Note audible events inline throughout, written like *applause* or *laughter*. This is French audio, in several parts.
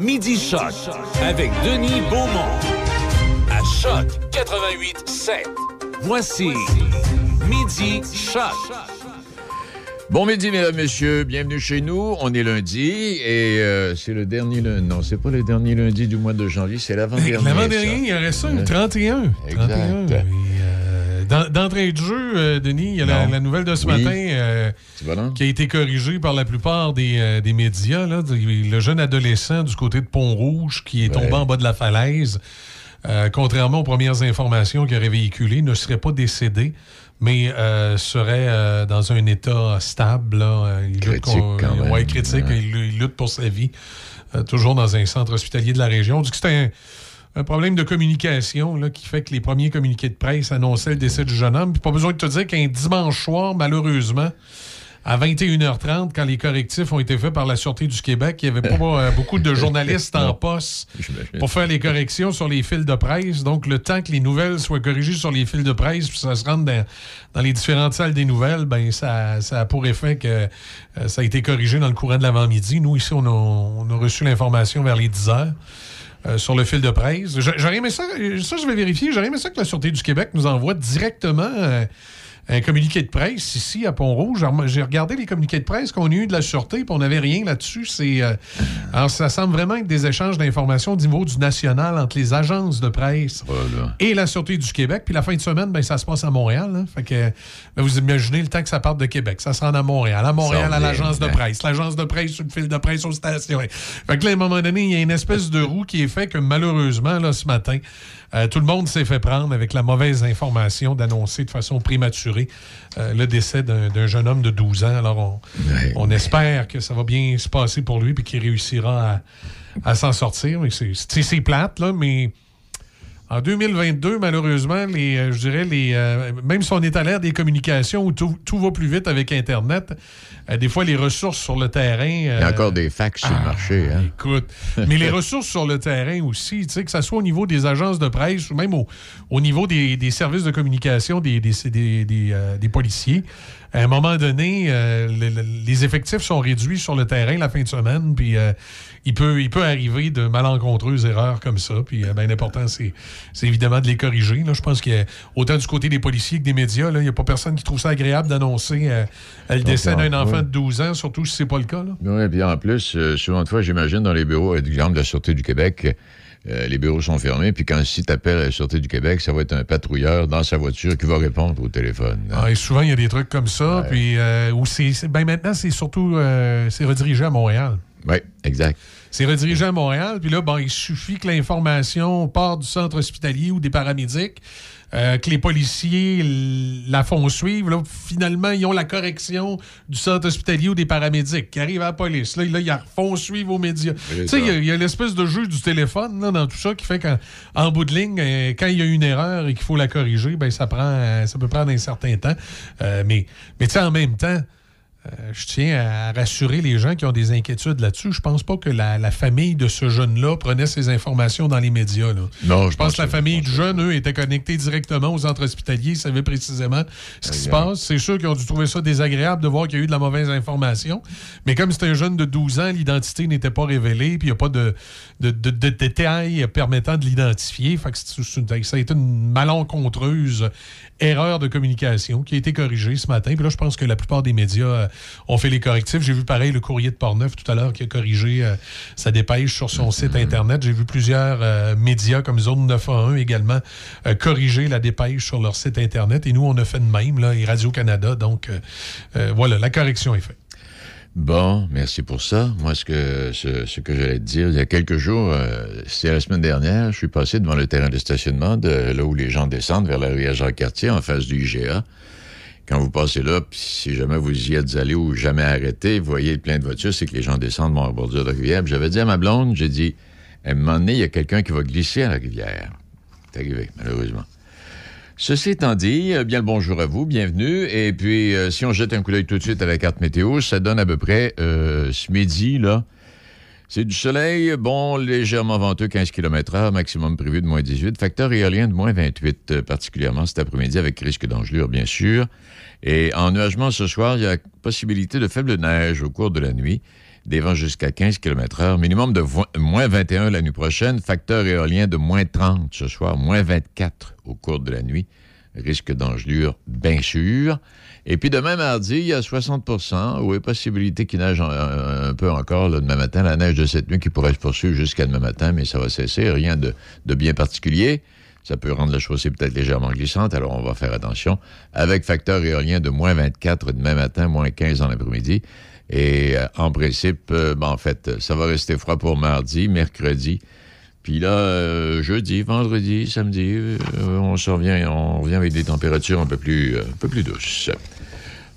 Midi Choc avec Denis Beaumont. À Choc 88 7. Voici Midi Choc. Bon midi, mesdames, messieurs. Bienvenue chez nous. On est lundi et euh, c'est le dernier lundi. Non, c'est pas le dernier lundi du mois de janvier, c'est l'avant-dernier. L'avant-dernier, il en reste un, le 31. Exact. 31. D'entrée de jeu, euh, Denis, il y a la, nouvelle de ce Oui. matin euh, C'est bon, qui a été corrigée par la plupart des, euh, des médias. Là. Le jeune adolescent du côté de Pont-Rouge qui est tombé en bas de la falaise, contrairement aux premières informations qu'il aurait véhiculées, ne serait pas décédé, mais serait dans un état stable. là. Il lutte Critique, con- quand même. ouais, critique. Ouais. Il, il lutte pour sa vie, toujours dans un centre hospitalier de la région. On dit que c'était un, un problème de communication là, qui fait que les premiers communiqués de presse annonçaient le décès du jeune homme. Puis pas besoin de te dire qu'un dimanche soir, malheureusement, à 21h30, quand les correctifs ont été faits par la Sûreté du Québec, il n'y avait pas euh, beaucoup de journalistes en *laughs* poste pour faire les corrections sur les fils de presse. Donc, le temps que les nouvelles soient corrigées sur les fils de presse, puis ça se rende dans, dans les différentes salles des nouvelles, ben ça, ça a pour effet que euh, ça a été corrigé dans le courant de l'avant-midi. Nous, ici, on a, on a reçu l'information vers les 10 heures. Euh, sur le fil de presse. J'a- J'aurais aimé ça, ça je vais vérifier, j'aurais aimé ça que la Sûreté du Québec nous envoie directement euh, un communiqué de presse ici à Pont-Rouge. J'ai regardé les communiqués de presse qu'on a eu de la Sûreté, puis on n'avait rien là-dessus. C'est, euh, alors, ça semble vraiment être des échanges d'informations au niveau du national entre les agences de presse Voilà. et la Sûreté du Québec. Puis la fin de semaine, ben, ça se passe à Montréal. hein. Fait que, ben, vous imaginez le temps que ça parte de Québec. Ça se rend à Montréal. À Montréal, à l'agence de hein. presse. L'agence de presse sur le fil de presse aux stations. Fait que là, à un moment donné, il y a une espèce de roue qui est fait que malheureusement, là, ce matin, euh, tout le monde s'est fait prendre avec la mauvaise information d'annoncer de façon prématurée euh, le décès d'un jeune homme de 12 ans. Alors, on, Ouais. on espère que ça va bien se passer pour lui et qu'il réussira à, à s'en sortir. C'est plate, là, mais en 2022, malheureusement, les, euh, je dirais, les, euh, même si on est à l'ère des communications où tout, tout va plus vite avec Internet, euh, des fois, les ressources sur le terrain... Il y a encore des fax sur le marché. Hein? Écoute, mais les *laughs* ressources sur le terrain aussi, que ce soit au niveau des agences de presse ou même au, au niveau des, des services de communication des, des, des, des, des policiers, à un moment donné, euh, le- le- les effectifs sont réduits sur le terrain la fin de semaine, puis euh, il, peut, il peut arriver de malencontreuses erreurs comme ça, puis euh, ben, l'important, c'est c'est évidemment de les corriger. Là. Je pense que autant du côté des policiers que des médias, là, il n'y a pas personne qui trouve ça agréable d'annoncer euh, le décès d'un enfant de 12 ans, surtout si c'est pas le cas. Là. Oui, puis en plus, euh, souvent de fois, j'imagine, dans les bureaux, exemple, de la Sûreté du Québec, euh, les bureaux sont fermés, puis quand si tu appelles à la Sûreté du Québec, ça va être un patrouilleur dans sa voiture qui va répondre au téléphone. hein. Ah, et souvent, il y a des trucs comme ça. Ouais. Puis, euh, où c'est, ben maintenant, c'est surtout euh, c'est redirigé à Montréal. Oui, exact. C'est redirigé à Montréal. Puis là, bon, il suffit que l'information parte du centre hospitalier ou des paramédics, euh, que les policiers la font suivre. Là, finalement, ils ont la correction du centre hospitalier ou des paramédics qui arrivent à la police. Là, là ils la font suivre aux médias. Tu sais, il y a- a, l'espèce de jeu du téléphone là, dans tout ça qui fait qu'en en bout de ligne, euh, quand il y a une erreur et qu'il faut la corriger, ben ça prend, ça peut prendre un certain temps. Euh, mais mais tu sais, en même temps, euh, je tiens à rassurer les gens qui ont des inquiétudes là-dessus. Je pense pas que la, la famille de ce jeune-là prenait ces informations dans les médias. là. Non, Je pense que la famille du jeune, eux, était connectée directement aux centres hospitaliers, savaient précisément ce qui se passe. C'est sûr qu'ils ont dû trouver ça désagréable de voir qu'il y a eu de la mauvaise information. Mais comme c'était un jeune de 12 ans, l'identité n'était pas révélée, puis il n'y a pas de, de, de- de détails permettant de l'identifier. C'est- c'est- ça a été une malencontreuse erreur de communication qui a été corrigée ce matin. Puis là, je pense que la plupart des médias ont fait les correctifs. J'ai vu pareil le courrier de Portneuf tout à l'heure qui a corrigé euh, sa dépêche sur son site Internet. J'ai vu plusieurs euh, médias comme Zone 911 également euh, corriger la dépêche sur leur site Internet. Et nous, on a fait de même, là, et Radio-Canada. Donc, voilà, la correction est faite. Bon, merci pour ça. Moi, ce que, ce, ce que j'allais te dire, il y a quelques jours, euh, c'était la semaine dernière, je suis passé devant le terrain de stationnement de là où les gens descendent vers la rue Jacques-Cartier, en face du IGA. Quand vous passez là, si jamais vous y êtes allé ou jamais arrêté, vous voyez plein de voitures, c'est que les gens descendent la bordure de rivière. J'avais dit à ma blonde, j'ai dit, à un moment donné, il y a quelqu'un qui va glisser à la rivière. C'est arrivé, malheureusement. Ceci étant dit, euh, bien le bonjour à vous, bienvenue. Et puis, euh, si on jette un coup d'œil tout de suite à la carte météo, ça donne à peu près euh, ce midi, là. C'est du soleil, bon, légèrement venteux, 15 km h maximum prévu de moins 18. Facteur éolien de moins 28, euh, particulièrement cet après-midi, avec risque d'engelure, bien sûr. Et en nuagement ce soir, il y a possibilité de faible neige au cours de la nuit. des vents jusqu'à 15 km h minimum de moins 21 la nuit prochaine, facteur éolien de moins 30 ce soir, moins 24 au cours de la nuit, risque d'engelure bien sûr. Et puis demain mardi, il y a 60% oui, possibilité qu'il neige un, peu encore demain matin, la neige de cette nuit qui pourrait se poursuivre jusqu'à demain matin, mais ça va cesser, rien de, de bien particulier. Ça peut rendre la chaussée peut-être légèrement glissante, alors on va faire attention. Avec facteur éolien de moins 24 demain matin, moins 15 en l'après-midi. Et euh, en principe, euh, ben, en fait, ça va rester froid pour mardi, mercredi. Puis là, euh, jeudi, vendredi, samedi, on revient, on revient avec des températures un peu plus, un peu plus douces.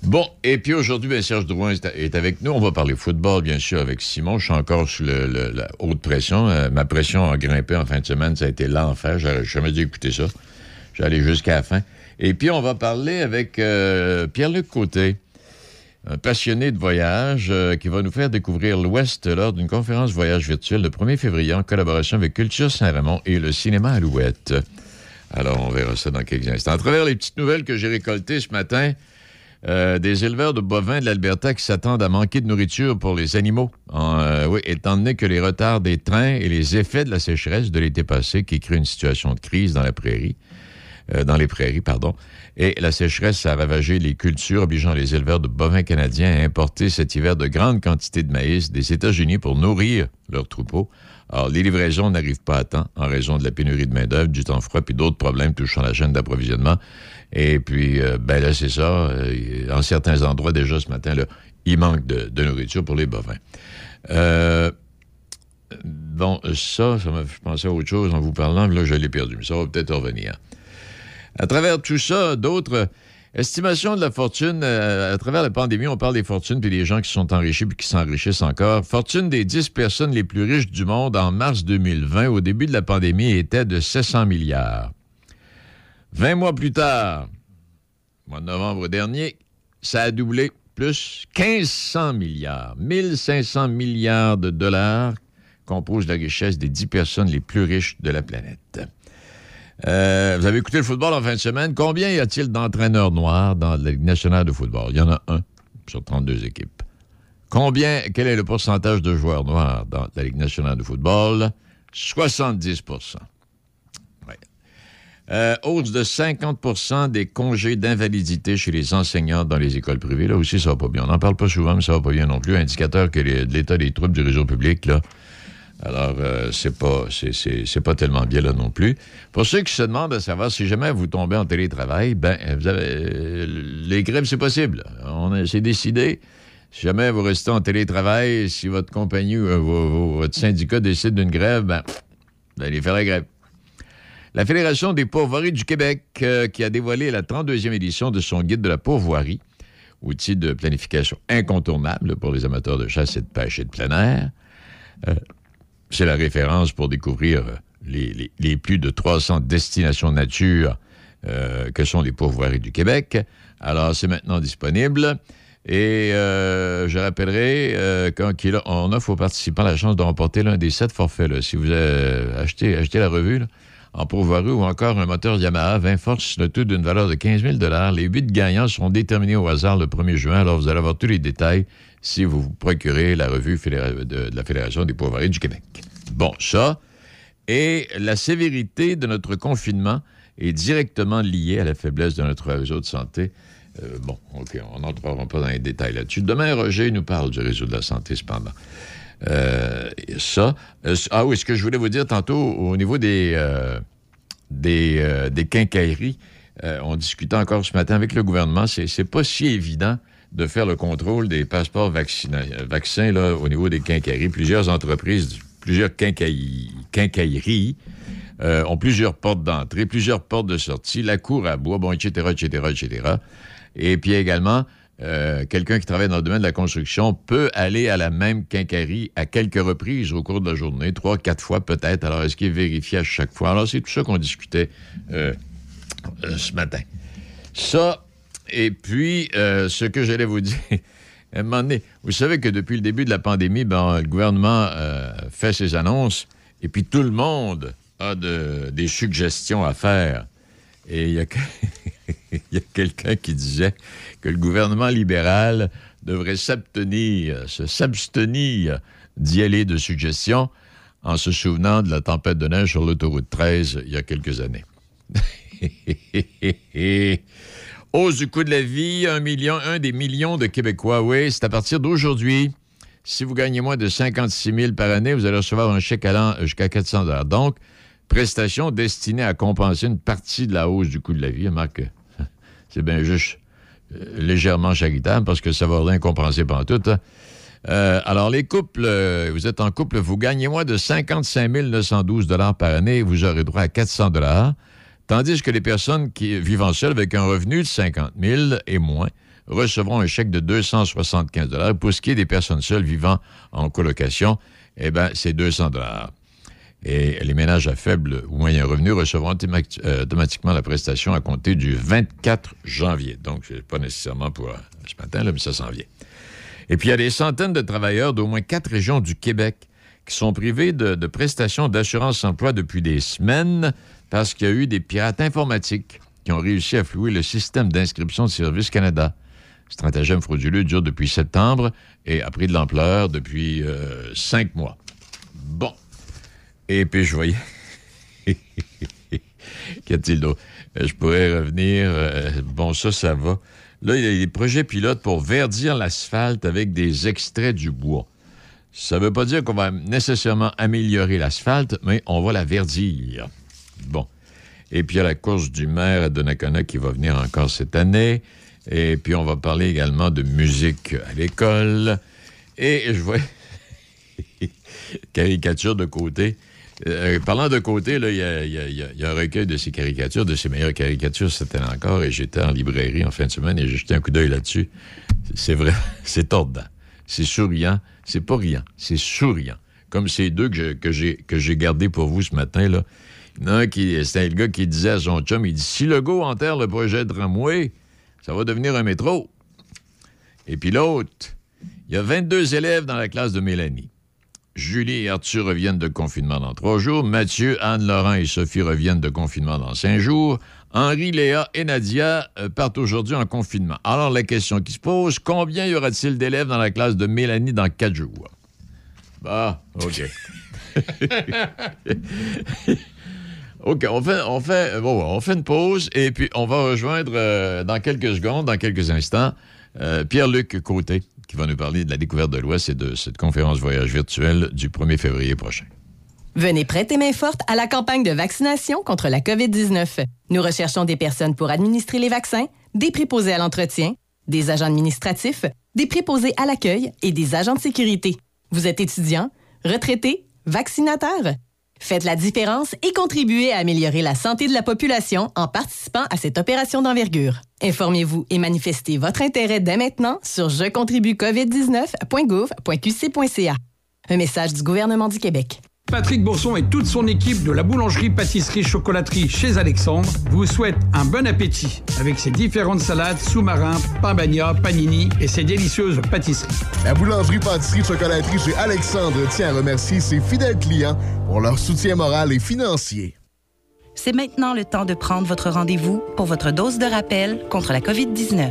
Bon, et puis aujourd'hui, ben, Serge Drouin est, avec nous. On va parler football, bien sûr, avec Simon. Je suis encore sous la haute pression. ma pression a grimpé en fin de semaine. Ça a été l'enfer. J'aurais jamais dû écouter ça. J'allais jusqu'à la fin. Et puis, on va parler avec Pierre-Luc Côté un passionné de voyage euh, qui va nous faire découvrir l'Ouest lors d'une conférence voyage virtuelle le 1er février en collaboration avec Culture Saint-Raymond et le cinéma Alouette. Alors, on verra ça dans quelques instants. À travers les petites nouvelles que j'ai récoltées ce matin, euh, des éleveurs de bovins de l'Alberta qui s'attendent à manquer de nourriture pour les animaux. Euh, oui, étant donné que les retards des trains et les effets de la sécheresse de l'été passé qui créent une situation de crise prairie, dans les prairies, pardon, et la sécheresse a ravagé les cultures, obligeant les éleveurs de bovins canadiens à importer cet hiver de grandes quantités de maïs des États-Unis pour nourrir leurs troupeaux. Alors, les livraisons n'arrivent pas à temps en raison de la pénurie de main-d'œuvre, du temps froid, puis d'autres problèmes touchant la chaîne d'approvisionnement. Et puis, euh, ben là, c'est ça. Euh, en certains endroits, déjà ce matin, là, il manque de, nourriture pour les bovins. Euh, bon, ça, ça m'a fait penser à autre chose en vous parlant. Là, je l'ai perdu, mais ça va peut-être revenir. À travers tout ça, d'autres estimations de la fortune, euh, à travers la pandémie, on parle des fortunes puis des gens qui sont enrichis puis qui s'enrichissent encore. Fortune des 10 personnes les plus riches du monde en mars 2020, au début de la pandémie, était de 700 milliards. 20 mois plus tard, mois de novembre dernier, ça a doublé, plus 1500 milliards. 1500 milliards de dollars composent la richesse des 10 personnes les plus riches de la planète. Euh, vous avez écouté le football en fin de semaine. Combien y a-t-il d'entraîneurs noirs dans la Ligue nationale de football? Il y en a un sur 32 équipes. Combien, quel est le pourcentage de joueurs noirs dans la Ligue nationale de football? 70 euh, hausse de 50% des congés d'invalidité chez les enseignants dans les écoles privées. Là aussi, ça va pas bien. On n'en parle pas souvent, mais ça va pas bien non plus. Indicateur que l'état des troupes du réseau public, là, alors, euh, c'est pas c'est pas tellement bien là non plus. Pour ceux qui se demandent à savoir si jamais vous tombez en télétravail, ben vous avez euh, les grèves, c'est possible. On c'est décidé. Si jamais vous restez en télétravail, si votre compagnie ou euh, votre syndicat décide d'une grève, ben vous allez faire la grève. La Fédération des pourvoiries du Québec, qui a dévoilé la 32e édition de son guide de la pourvoirie, outil de planification incontournable pour les amateurs de chasse et de pêche et de plein air, c'est la référence pour découvrir les, plus de 300 destinations nature euh, que sont les pourvoiries du Québec. Alors, c'est maintenant disponible. Et euh, je rappellerai euh, qu'on offre aux participants la chance de remporter l'un des sept forfaits. Si vous achetez la revue en pourvoirie ou encore un moteur Yamaha 20 forces, le tout d'une valeur de 15 000 Les huit gagnants seront déterminés au hasard le 1er juin. Alors, vous allez avoir tous les détails si vous vous procurez la revue de, la Fédération des pourvoiries du Québec. Bon, ça. Et la sévérité de notre confinement est directement liée à la faiblesse de notre réseau de santé. Euh, bon, OK, on n'entrera pas dans les détails là-dessus. Demain, Roger nous parle du réseau de la santé, cependant. Euh, ça. Euh, ah oui, ce que je voulais vous dire tantôt au niveau des, des, des, quincailleries, on discutait encore ce matin avec le gouvernement, c'est pas si évident de faire le contrôle des passeports vaccins là, au niveau des quincailleries. Plusieurs entreprises, plusieurs quincailleries euh, ont plusieurs portes d'entrée, plusieurs portes de sortie, la cour à bois, bon, etc., etc., etc. Et puis également, euh, quelqu'un qui travaille dans le domaine de la construction peut aller à la même quincaillerie à quelques reprises au cours de la journée, trois, quatre fois peut-être. Alors, est-ce qu'il est vérifié à chaque fois? Alors, c'est tout ça qu'on discutait euh, ce matin. Ça, et puis, euh, ce que j'allais vous *laughs* dire, à un moment donné, vous savez que depuis le début de la pandémie, ben, le gouvernement euh, fait ses annonces et puis tout le monde a des suggestions à faire. Et il y a, *laughs* *laughs* quelqu'un qui disait que le gouvernement libéral devrait s'abstenir, s'abstenir d'y aller de suggestions en se souvenant de la tempête de neige sur l'autoroute 13 il y a quelques années. *laughs* Hausse du coût de la vie, un million, un des millions de Québécois. Oui, c'est à partir d'aujourd'hui. Si vous gagnez moins de 56 000 par année, vous allez recevoir un chèque allant jusqu'à 400 Donc, prestation destinée à compenser une partie de la hausse du coût de la vie. Marc, c'est bien juste euh, légèrement charitable parce que ça va rien compenser pendant tout. Hein. Euh, alors, les couples, euh, vous êtes en couple, vous gagnez moins de 55 912 par année, vous aurez droit à 400 tandis que les personnes qui vivent seules avec un revenu de 50 000 et moins recevront un chèque de 275 Pour ce qui est des personnes seules vivant en colocation, eh bien, c'est 200 Et les ménages à faible ou moyen revenu recevront euh, automatiquement la prestation à compter du 24 janvier. Donc, pas nécessairement pour ce matin, mais ça s'en vient. Et puis, il y a des centaines de travailleurs d'au moins quatre régions du Québec qui sont privés de, prestations d'assurance-emploi depuis des semaines parce qu'il y a eu des pirates informatiques qui ont réussi à flouer le système d'inscription de Service Canada. Ce stratagème frauduleux dure depuis septembre et a pris de l'ampleur depuis euh, cinq mois. Bon. Et puis, je voyais... *laughs* Qu'y a-t-il d'autre? Euh, je pourrais revenir. Euh, bon, ça, ça va. Là, il y a des projets pilotes pour verdir l'asphalte avec des extraits du bois. Ça ne veut pas dire qu'on va nécessairement améliorer l'asphalte, mais on va la verdir. Bon. Et puis, il y a la course du maire à Donnacona qui va venir encore cette année. Et puis, on va parler également de musique à l'école. Et je vois *laughs* caricature de côté. Euh, parlant de côté, il y, a un recueil de ces caricatures, de ses meilleures caricatures, c'était encore, et j'étais en librairie en fin de semaine et j'ai jeté un coup d'œil là-dessus. C'est vrai, *laughs* c'est tordant, c'est souriant, c'est pas riant, c'est souriant. Comme ces deux que j'ai gardés pour vous ce matin, là. Il un qui, le gars qui disait à son chum, il dit, si le go enterre le projet de tramway, ça va devenir un métro. Et puis l'autre, il y a 22 élèves dans la classe de Mélanie. Julie et Arthur reviennent de confinement dans trois jours. Mathieu, Anne, Laurent et Sophie reviennent de confinement dans cinq jours. Henri, Léa et Nadia euh, partent aujourd'hui en confinement. Alors, la question qui se pose, combien y aura-t-il d'élèves dans la classe de Mélanie dans quatre jours? Bah, OK. *laughs* OK, on fait, on, fait, une pause et puis on va rejoindre euh, dans quelques secondes, dans quelques instants, euh, Pierre-Luc Côté va nous parler de la découverte de l'Ouest et de cette conférence voyage virtuelle du 1er février prochain. Venez prêter main forte à la campagne de vaccination contre la COVID-19. Nous recherchons des personnes pour administrer les vaccins, des préposés à l'entretien, des agents administratifs, des préposés à l'accueil et des agents de sécurité. Vous êtes étudiant, retraité, vaccinateur? Faites la différence et contribuez à améliorer la santé de la population en participant à cette opération d'envergure. Informez-vous et manifestez votre intérêt dès maintenant sur jecontribuecovid19.gouv.qc.ca. Un message du gouvernement du Québec. Patrick Bourson et toute son équipe de la boulangerie-pâtisserie-chocolaterie chez Alexandre vous souhaitent un bon appétit avec ses différentes salades, sous-marins, pain panini et ses délicieuses pâtisseries. La boulangerie-pâtisserie-chocolaterie chez Alexandre tient à remercier ses fidèles clients pour leur soutien moral et financier. C'est maintenant le temps de prendre votre rendez-vous pour votre dose de rappel contre la COVID-19.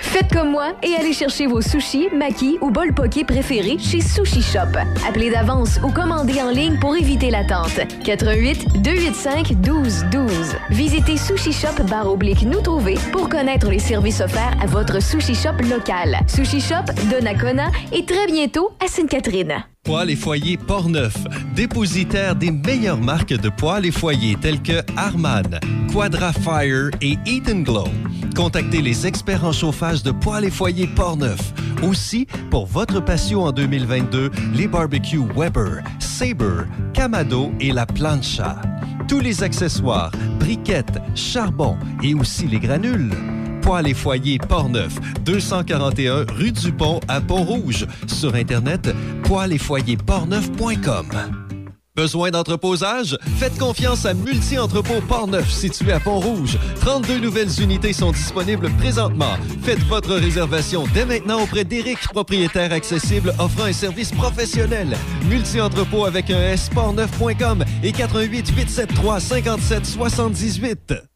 Faites comme moi et allez chercher vos sushis, makis ou bol poké préférés chez Sushi Shop. Appelez d'avance ou commandez en ligne pour éviter l'attente. 88 285 12 12. Visitez Sushi Shop barre nous trouver pour connaître les services offerts à votre Sushi Shop local. Sushi Shop de Nakona et très bientôt à Sainte-Catherine. Poils et foyers Portneuf, dépositaire des meilleures marques de poils et foyers tels que Arman, Quadra Fire et Eden Glow. Contactez les experts en chauffage de poils et foyers Portneuf. Aussi, pour votre passion en 2022, les barbecues Weber, Sabre, Camado et la plancha. Tous les accessoires, briquettes, charbon et aussi les granules. Poils et foyers Portneuf, 241 rue du Pont à Pont-Rouge. Sur Internet, poils et foyers Besoin d'entreposage? Faites confiance à Multi-Entrepôt Port-Neuf, situé à Pont-Rouge. 32 nouvelles unités sont disponibles présentement. Faites votre réservation dès maintenant auprès d'Éric, propriétaire accessible offrant un service professionnel. Multi-Entrepôt avec un S, et 88 873 57 78.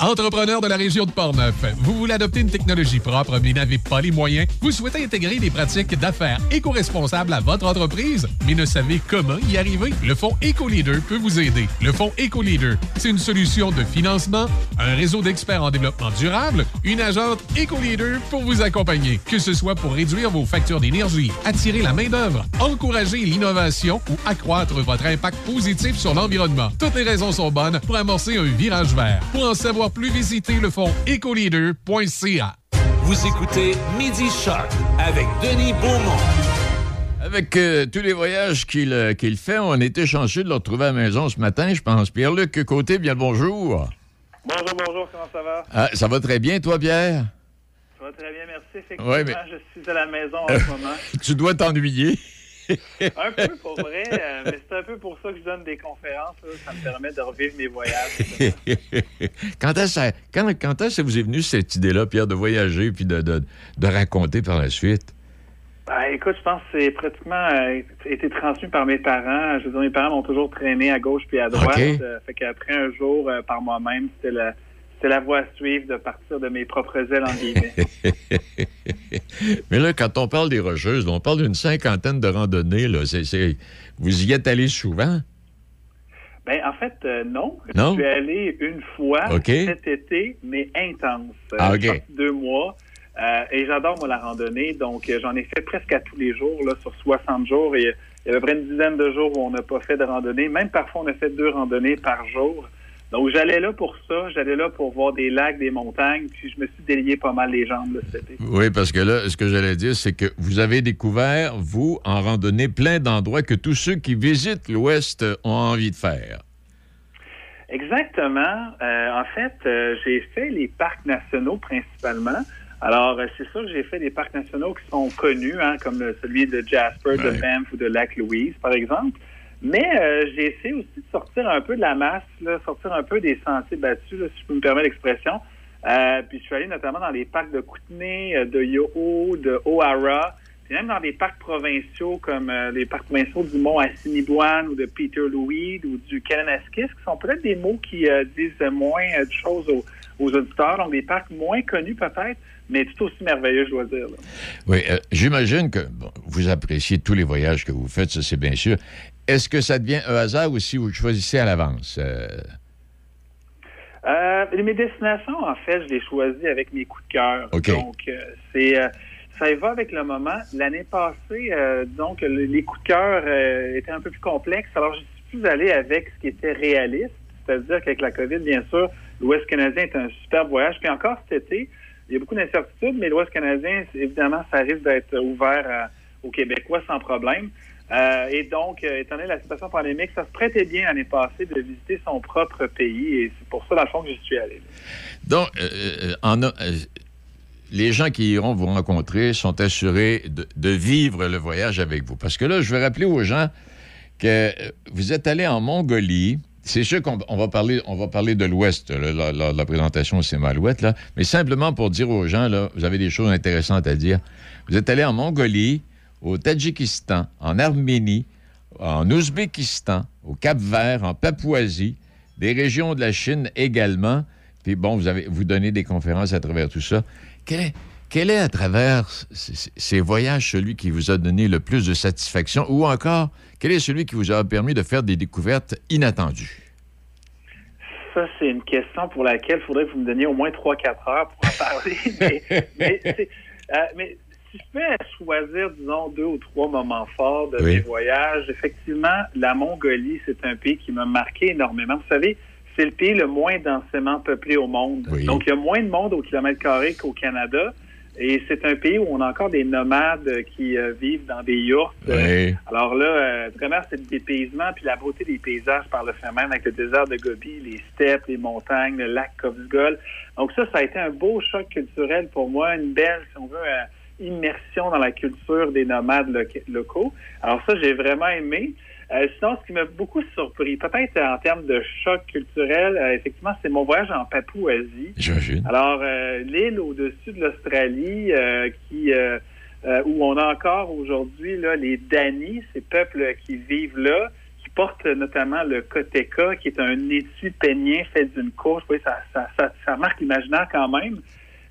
Entrepreneur de la région de Portneuf, vous voulez adopter une technologie propre mais n'avez pas les moyens? Vous souhaitez intégrer des pratiques d'affaires éco-responsables à votre entreprise mais ne savez comment y arriver? Le Fonds EcoLeader peut vous aider. Le Fonds EcoLeader, c'est une solution de financement, un réseau d'experts en développement durable, une agente EcoLeader pour vous accompagner. Que ce soit pour réduire vos factures d'énergie, attirer la main-d'œuvre, encourager l'innovation ou accroître votre impact positif sur l'environnement. Toutes les raisons sont bonnes pour amorcer un virage vert. Pour en savoir plus, visitez le fonds ecoleader.ca. Vous écoutez Midi Shark avec Denis Beaumont. Avec euh, tous les voyages qu'il euh, qu'il fait, on était chanceux de le retrouver à la maison ce matin, je pense. Pierre-Luc Côté, bien le bonjour. Bonjour, bonjour, comment ça va? Ah, ça va très bien, toi, Pierre? Ça va très bien, merci. Effectivement, Ouais, mais- je suis à la maison en ce moment. *laughs* tu dois t'ennuyer. *laughs* Un peu pour vrai, euh, mais c'est un peu pour ça que je donne des conférences. là. Ça me permet de revivre mes voyages. *laughs* quand est-ce quand, quand que vous est venu cette idée-là, Pierre, de voyager puis de, de, de raconter par la suite? Ben, écoute, je pense que c'est pratiquement euh, été transmis par mes parents. Je veux dire, mes parents m'ont toujours traîné à gauche puis à droite. OK. Euh, fait qu'après un jour, par moi-même, c'était la, c'était la voie à suivre de partir de mes propres ailes, en guillemets. *laughs* Mais là, quand on parle des Rocheuses, on parle d'une cinquantaine de randonnées. Là. C'est- c'est- Vous y êtes allé souvent? Ben, en fait, euh, non. Non? Je suis allé une fois cet été, mais intense. Euh, Ah, deux mois. Euh, et j'adore, moi, la randonnée. Donc, j'en ai fait presque à tous les jours, là, sur 60 jours. Et il y a à peu près une dizaine de jours où on n'a pas fait de randonnée. Même parfois, on a fait deux randonnées par jour. Donc, j'allais là pour ça. J'allais là pour voir des lacs, des montagnes. Puis, je me suis délié pas mal les jambes là, cet été. Oui, parce que là, ce que j'allais dire, c'est que vous avez découvert, vous, en randonnée, plein d'endroits que tous ceux qui visitent l'Ouest ont envie de faire. Exactement. Euh, en fait, euh, j'ai fait les parcs nationaux principalement. Alors, euh, c'est sûr que j'ai fait des parcs nationaux qui sont connus, hein, comme celui de Jasper, de. Banff ou de Lac-Louise, par exemple. Mais euh, j'ai essayé aussi de sortir un peu de la masse, là, sortir un peu des sentiers battus, là, si je peux me permettre l'expression. Euh, puis je suis allé notamment dans les parcs de Kootenay, euh, de Yoho, de O'Hara, puis même dans des parcs provinciaux comme euh, les parcs provinciaux du Mont Assiniboine ou de Peter Louis ou du Kananaskis, qui sont peut-être des mots qui euh, disent moins euh, de choses aux, aux auditeurs, donc des parcs moins connus peut-être, mais tout aussi merveilleux, je dois dire. là. Oui, euh, j'imagine que bon, vous appréciez tous les voyages que vous faites, ça c'est bien sûr. Est-ce que ça devient un hasard aussi où vous choisissez à l'avance? Euh, Euh, mes destinations, en fait, je les choisis avec mes coups de cœur. Donc, euh, c'est euh, ça y va avec le moment. L'année passée, euh, donc, le- les coups de cœur euh, étaient un peu plus complexes. Alors, je suis plus allé avec ce qui était réaliste, c'est-à-dire qu'avec la COVID, bien sûr, l'Ouest canadien est un super voyage. Puis encore cet été, il y a beaucoup d'incertitudes, mais l'Ouest canadien, évidemment, ça risque d'être ouvert à- aux Québécois sans problème. Euh, et donc, euh, étant donné la situation pandémique, ça se prêtait bien l'année passée de visiter son propre pays. Et c'est pour ça, dans le fond, que j'y suis allé. donc, euh, les gens qui iront vous rencontrer sont assurés de, vivre le voyage avec vous. Parce que là, je vais rappeler aux gens que vous êtes allé en Mongolie. C'est sûr qu'on on va parler, on va parler de l'Ouest lors de la présentation, c'est Malouette, là. Mais simplement pour dire aux gens, là, vous avez des choses intéressantes à dire. Vous êtes allé en Mongolie, au Tadjikistan, en Arménie, en Ouzbékistan, au Cap-Vert, en Papouasie, des régions de la Chine également. Puis bon, vous avez vous donnez des conférences à travers tout ça. Quel est, quel est à travers ces voyages celui qui vous a donné le plus de satisfaction? Ou encore quel est celui qui vous a permis de faire des découvertes inattendues? Ça, c'est une question pour laquelle il faudrait que vous me donniez au moins 3-4 heures pour en parler. *laughs* mais, mais euh, mais si je vais choisir, disons, deux ou trois moments forts de Oui. mes voyages, effectivement, la Mongolie, c'est un pays qui m'a marqué énormément. Vous savez, c'est le pays le moins densément peuplé au monde. Oui. Donc, il y a moins de monde au kilomètre carré qu'au Canada. Et c'est un pays où on a encore des nomades qui euh, vivent dans des yourtes. Oui. Alors là, euh, vraiment, c'est le dépaysement puis la beauté des paysages par le fait même avec le désert de Gobi, les steppes, les montagnes, le lac Kovsgol. Donc ça, ça a été un beau choc culturel pour moi, une belle, si on veut, euh, immersion dans la culture des nomades loca- locaux. Alors ça, j'ai vraiment aimé. Euh, sinon, ce qui m'a beaucoup surpris, peut-être en termes de choc culturel, euh, effectivement, c'est mon voyage en Papouasie. J'imagine. Alors, euh, l'île au-dessus de l'Australie, qui où on a encore aujourd'hui là les Danis, ces peuples qui vivent là, qui portent notamment le koteka, qui est un étui peignien fait d'une courge. Vous voyez, ça, ça, ça, ça marque l'imaginaire quand même.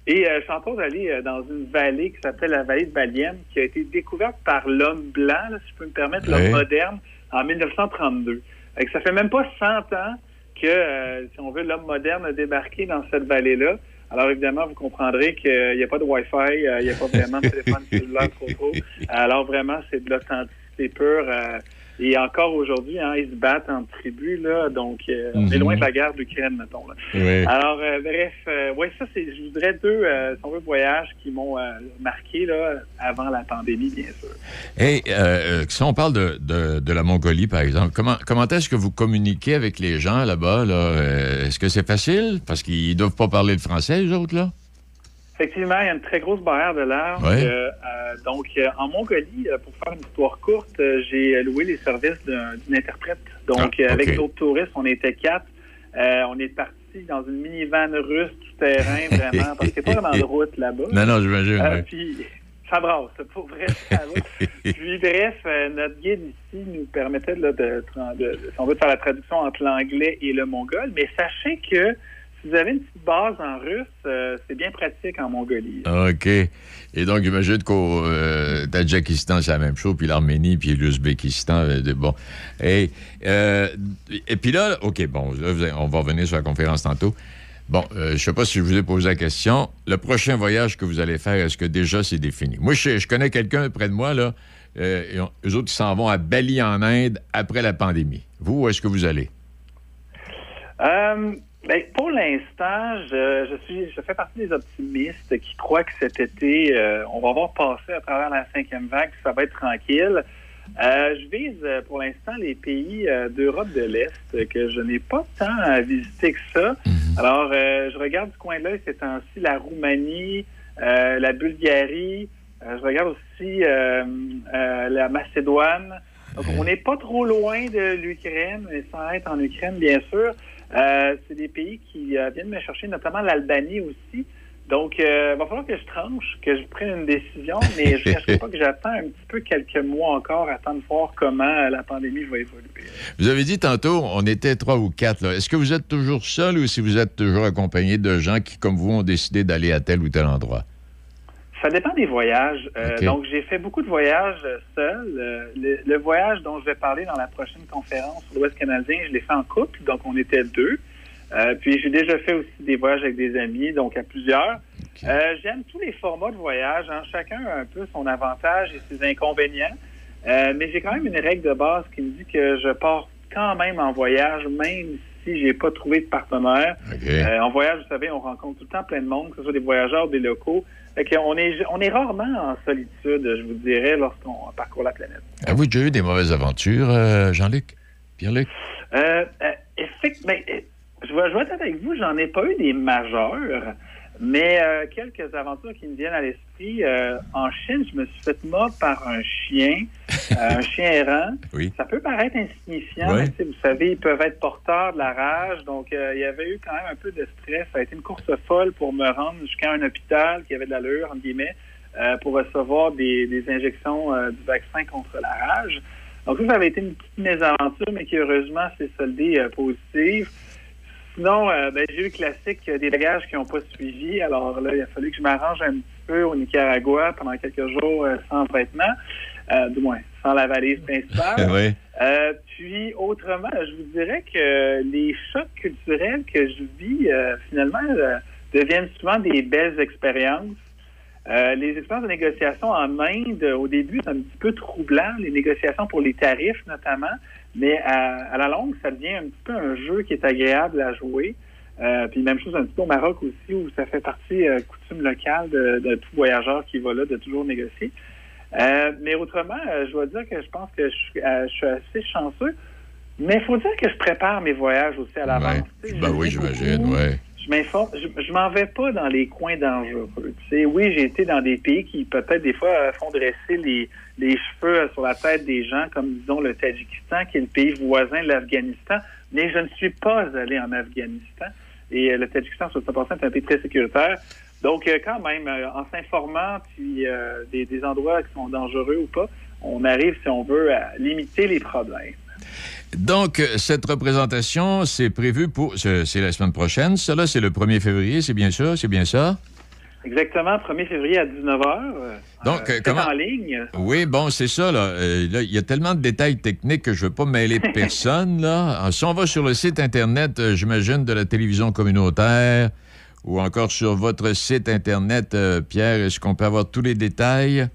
Et euh, je suis en train d'aller euh, dans une vallée qui s'appelle la vallée de Balienne, qui a été découverte par l'homme blanc, là, si je peux me permettre, l'homme moderne, en 1932. Fait que ça fait même pas 100 ans que, euh, si on veut, l'homme moderne a débarqué dans cette vallée-là. Alors évidemment, vous comprendrez qu'il n'y a pas de Wi-Fi, il n'y a pas vraiment de téléphone cellulaire trop trop. *laughs* Alors vraiment, c'est de l'authenticité pure. Et encore aujourd'hui, hein, ils se battent en tribu, là. Donc, euh, on est Mhm. loin de la guerre d'Ukraine, mettons. Là. Oui. Alors, euh, bref, euh, ouais, ça, c'est, je voudrais deux, euh, si on veut, voyages qui m'ont marqué, là, avant la pandémie, bien sûr. Et si on parle de, de, de la Mongolie, par exemple, comment, comment est-ce que vous communiquez avec les gens là-bas? Là? Est-ce que c'est facile? Parce qu'ils doivent pas parler le français, les autres, là? Effectivement, il y a une très grosse barrière de. Ouais. Euh, euh, donc, euh, en Mongolie, euh, pour faire une histoire courte, j'ai loué les services d'un- d'une interprète. Donc, Ah, avec d'autres touristes, on était quatre. On est parti dans une minivan russe tout terrain, *laughs* vraiment, parce qu'il n'y a pas vraiment de route là-bas. Non, non, j'imagine. Oui. Puis, ça brasse, c'est pour vrai. ça. *laughs* Puis, bref, notre guide ici nous permettait là, de, tra- de- de- si on veut, de faire la traduction entre l'anglais et le mongol. Mais sachez que si vous avez une petite base en russe, euh, c'est bien pratique en Mongolie. OK. Et donc, j'imagine qu'au euh, Tadjikistan, c'est la même chose, puis l'Arménie, puis l'Ouzbékistan. euh, bon. Et, et puis là, OK, bon, là, on va revenir sur la conférence tantôt. Bon, je ne sais pas si je vous ai posé la question. Le prochain voyage que vous allez faire, est-ce que déjà c'est défini? Moi, je, je connais quelqu'un près de moi, là. Et on- eux autres, ils s'en vont à Bali, en Inde, après la pandémie. Vous, où est-ce que vous allez? Ben, pour l'instant, je, je suis, je fais partie des optimistes qui croient que cet été, euh, on va voir passer à travers la cinquième vague, ça va être tranquille. Euh, je vise euh, pour l'instant les pays euh, d'Europe de l'Est que je n'ai pas tant à visiter que ça. Alors, euh, je regarde du coin de l'œil ces temps-ci la Roumanie, la Bulgarie. je regarde aussi la Macédoine. Donc, on n'est pas trop loin de l'Ukraine, mais sans être en Ukraine, bien sûr. Euh, c'est des pays qui euh, viennent me chercher, notamment l'Albanie aussi. Donc, il va falloir que je tranche, que je prenne une décision, mais je ne cacherai pas que j'attends un petit peu quelques mois encore, attendre de voir comment euh, la pandémie va évoluer. Vous avez dit tantôt, on était trois ou quatre. Est-ce que vous êtes toujours seul ou si vous êtes toujours accompagné de gens qui, comme vous, ont décidé d'aller à tel ou tel endroit? Ça dépend des voyages. Euh. Donc, j'ai fait beaucoup de voyages euh, seul. Euh, le, le voyage dont je vais parler dans la prochaine conférence sur l'Ouest canadien, je l'ai fait en couple, donc on était deux. Euh, puis j'ai déjà fait aussi des voyages avec des amis, donc à plusieurs. J'aime tous les formats de voyage. hein. Chacun a un peu son avantage et ses inconvénients. Mais j'ai quand même une règle de base qui me dit que je pars quand même en voyage, même si j'ai pas trouvé de partenaire. En voyage, vous savez, on rencontre tout le temps plein de monde, que ce soit des voyageurs ou des locaux. Fait qu'on est, on est rarement en solitude, je vous dirais, lorsqu'on parcourt la planète. Avez-vous déjà eu des mauvaises aventures, euh, Jean-Luc? Pierre-Luc? Euh, euh, effect- euh, je vais, je vais être avec vous, j'en ai pas eu des majeures, mais euh, quelques aventures qui me viennent à l'esprit. Euh, en Chine, je me suis fait mordre par un chien, euh, un *laughs* chien errant. Oui. Ça peut paraître insignifiant, mais vous savez, ils peuvent être porteurs de la rage. Donc, euh, il y avait eu quand même un peu de stress. Ça a été une course folle pour me rendre jusqu'à un hôpital qui avait de l'allure, entre guillemets, euh, pour recevoir des, des injections euh, du vaccin contre la rage. Donc, ça, ça avait été une petite mésaventure, mais qui, heureusement, s'est soldée positive. Sinon, euh, ben, j'ai eu le classique euh, des bagages qui n'ont pas suivi. Alors là, il a fallu que je m'arrange un petit peu au Nicaragua pendant quelques jours euh, sans vêtements, euh, du moins sans la valise principale. *laughs* Oui. Puis, autrement, je vous dirais que les chocs culturels que je vis, finalement, deviennent souvent des belles expériences. Euh, les expériences de négociation en Inde, au début, c'est un petit peu troublant, les négociations pour les tarifs notamment, mais à, la longue, ça devient un petit peu un jeu qui est agréable à jouer. Euh, puis même chose un petit peu au Maroc aussi, où ça fait partie euh, coutume locale de, de, tout voyageur qui va là de toujours négocier. Mais autrement, je dois dire que je pense que je, suis assez chanceux. Mais il faut dire que je prépare mes voyages aussi à l'avance. Ben oui, j'imagine, oui je m'informe, je, m'en vais pas dans les coins dangereux. Oui, j'ai été dans des pays qui peut-être des fois font dresser les, les cheveux sur la tête des gens, comme disons le Tadjikistan, qui est le pays voisin de l'Afghanistan, mais je ne suis pas allé en Afghanistan. Et euh, le Tadjikistan, sur ce c'est un pays très sécuritaire. Donc, euh, quand même, euh, en s'informant, puis des endroits qui sont dangereux ou pas, on arrive, si on veut, à limiter les problèmes. Donc, cette représentation, c'est prévu pour. C'est la semaine prochaine. Cela, c'est le 1er février, c'est bien ça? C'est bien ça? Exactement, 1er février à 19h. Donc, euh, comment... en ligne. Oui, bon, c'est ça. Euh, là. il y a tellement de détails techniques que je ne veux pas mêler *laughs* personne. Là. Si on va sur le site Internet, euh, j'imagine, de la télévision communautaire, ou encore sur votre site Internet, Pierre, est-ce qu'on peut avoir tous les détails?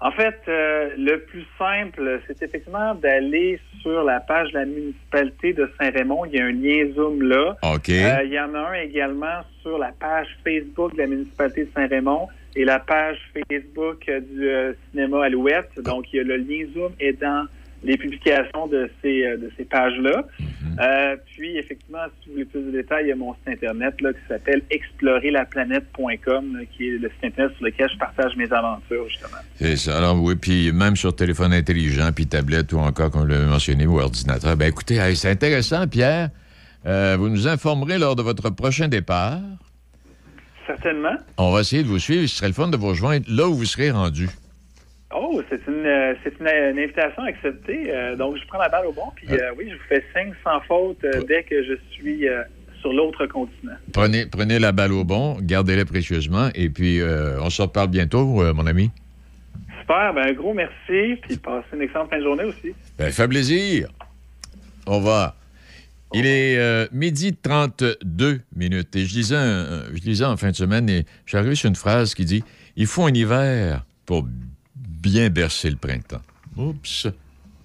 En fait, le plus simple, c'est effectivement d'aller sur la page de la municipalité de Saint-Raymond. Il y a un lien Zoom là. OK. Euh, il y en a un également sur la page Facebook de la municipalité de Saint-Raymond et la page Facebook du euh, cinéma Alouette. Donc, il y a le lien Zoom est dans les publications de ces, euh, de ces pages-là. Mhm. euh, puis, effectivement, si vous voulez plus de détails, il y a mon site Internet là, qui s'appelle explorerlaplanète.com, qui est le site Internet sur lequel je partage mes aventures, justement. C'est ça. Alors, oui, puis même sur téléphone intelligent, puis tablette ou encore, comme l'a mentionné, ou ordinateur. Ben écoutez, c'est intéressant, Pierre. Euh, vous nous informerez lors de votre prochain départ. Certainement. On va essayer de vous suivre. Ce serait le fun de vous rejoindre là où vous serez rendu. Oh, c'est une, euh, c'est une, invitation acceptée. Euh, donc, je prends la balle au bon. Puis, euh, oui, je vous fais signe sans faute dès que je suis sur l'autre continent. Prenez, prenez la balle au bon, gardez-la précieusement. Et puis, on se reparle bientôt, mon ami. Super. Ben, un gros merci. Puis, passez une excellente fin de journée aussi. Ben, fait plaisir. Au revoir. Il est midi 32 minutes. Et je disais, je disais en fin de semaine, et j'arrive sur une phrase qui dit Il faut un hiver pour bien bercer le printemps. Oups.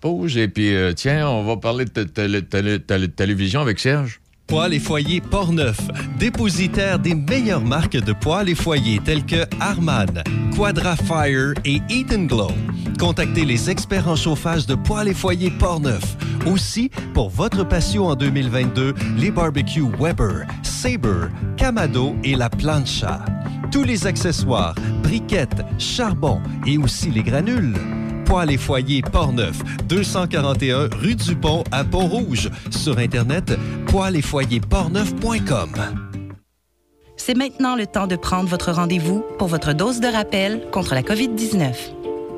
Pause et puis euh, tiens, on va parler de télévision avec Serge. Poils et foyers Portneuf, dépositaire des meilleures marques de poils et foyers tels que Arman, Quadra Fire et Eden Glow. Contactez les experts en chauffage de poils et foyers Portneuf. Aussi, pour votre passion en 2022, les barbecues Weber, Sabre, Camado et la Plancha. Tous les accessoires, briquettes, charbon et aussi les granules. Poils et foyers Portneuf, 241 rue du Pont à Pont-Rouge. Sur Internet, foyers portneuf.com. C'est maintenant le temps de prendre votre rendez-vous pour votre dose de rappel contre la COVID-19.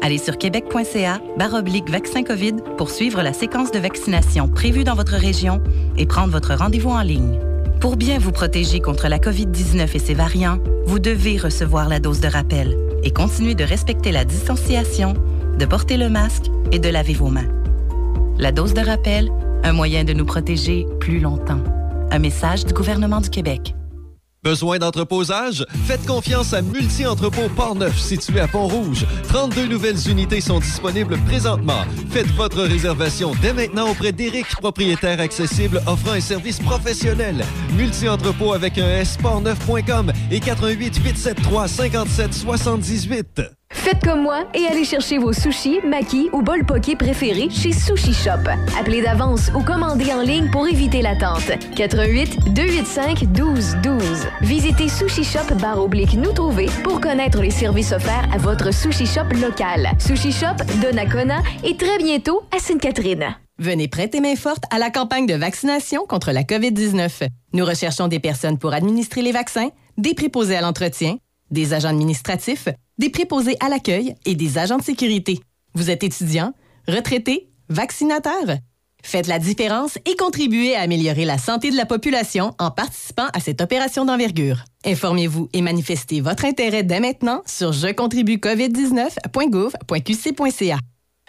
Allez sur québec.ca baroblique vaccin COVID pour suivre la séquence de vaccination prévue dans votre région et prendre votre rendez-vous en ligne. Pour bien vous protéger contre la COVID-19 et ses variants, vous devez recevoir la dose de rappel et continuer de respecter la distanciation, de porter le masque et de laver vos mains. La dose de rappel, un moyen de nous protéger plus longtemps. Un message du gouvernement du Québec. Besoin d'entreposage? Faites confiance à Multi-Entrepôt Port-Neuf, situé à Pont-Rouge. 32 nouvelles unités sont disponibles présentement. Faites votre réservation dès maintenant auprès d'Éric, propriétaire accessible offrant un service professionnel. Multi-Entrepôt avec un S, portneuf.com et 88 873 57 78. Faites comme moi et allez chercher vos sushis, makis ou bol poké préférés chez Sushi Shop. Appelez d'avance ou commandez en ligne pour éviter l'attente. 88 285 12 12. Visitez Sushi Shop nous trouver pour connaître les services offerts à votre Sushi Shop local. Sushi Shop de Nakona et très bientôt à Sainte-Catherine. Venez prêter main forte à la campagne de vaccination contre la COVID-19. Nous recherchons des personnes pour administrer les vaccins, des préposés à l'entretien, des agents administratifs, des préposés à l'accueil et des agents de sécurité. Vous êtes étudiant, retraité, vaccinateur? Faites la différence et contribuez à améliorer la santé de la population en participant à cette opération d'envergure. Informez-vous et manifestez votre intérêt dès maintenant sur jecontribuecovid19.gouv.qc.ca.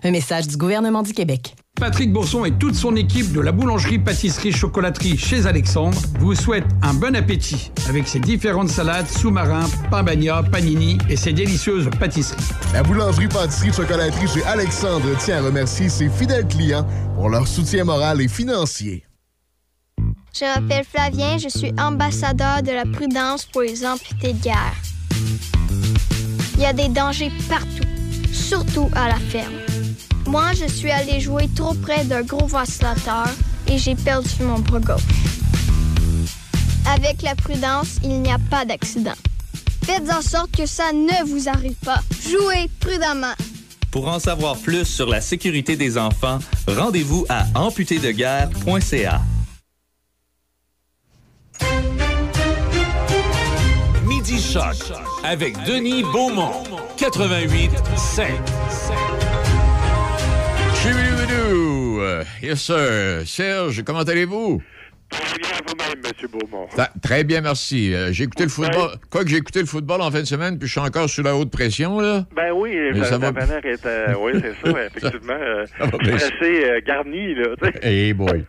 Un message du gouvernement du Québec. Patrick Bourson et toute son équipe de la boulangerie-pâtisserie-chocolaterie chez Alexandre vous souhaitent un bon appétit avec ses différentes salades, sous-marins, pain bagna, panini et ses délicieuses pâtisseries. La boulangerie-pâtisserie-chocolaterie chez Alexandre tient à remercier ses fidèles clients pour leur soutien moral et financier. Je m'appelle Flavien, je suis ambassadeur de la prudence pour les amputés de guerre. Il y a des dangers partout, surtout à la ferme. Moi, je suis allé jouer trop près d'un gros vacillateur et j'ai perdu mon bras gauche. Avec la prudence, il n'y a pas d'accident. Faites en sorte que ça ne vous arrive pas. Jouez prudemment. Pour en savoir plus sur la sécurité des enfants, rendez-vous à amputédeguerre.ca. Midi Choc avec Denis Beaumont, 88 5. Euh, Yes, sir. Serge, comment allez-vous? Très bien vous-même, M. Beaumont. Ta- Très bien, merci. Euh, j'ai écouté le football. Quoi que j'ai écouté le football en fin de semaine, puis je suis encore sous la haute pression, là. Ben oui, Mais ça va- est... euh, *laughs* oui, c'est ça, effectivement. euh, ça assez euh, garni, là. Hey boy.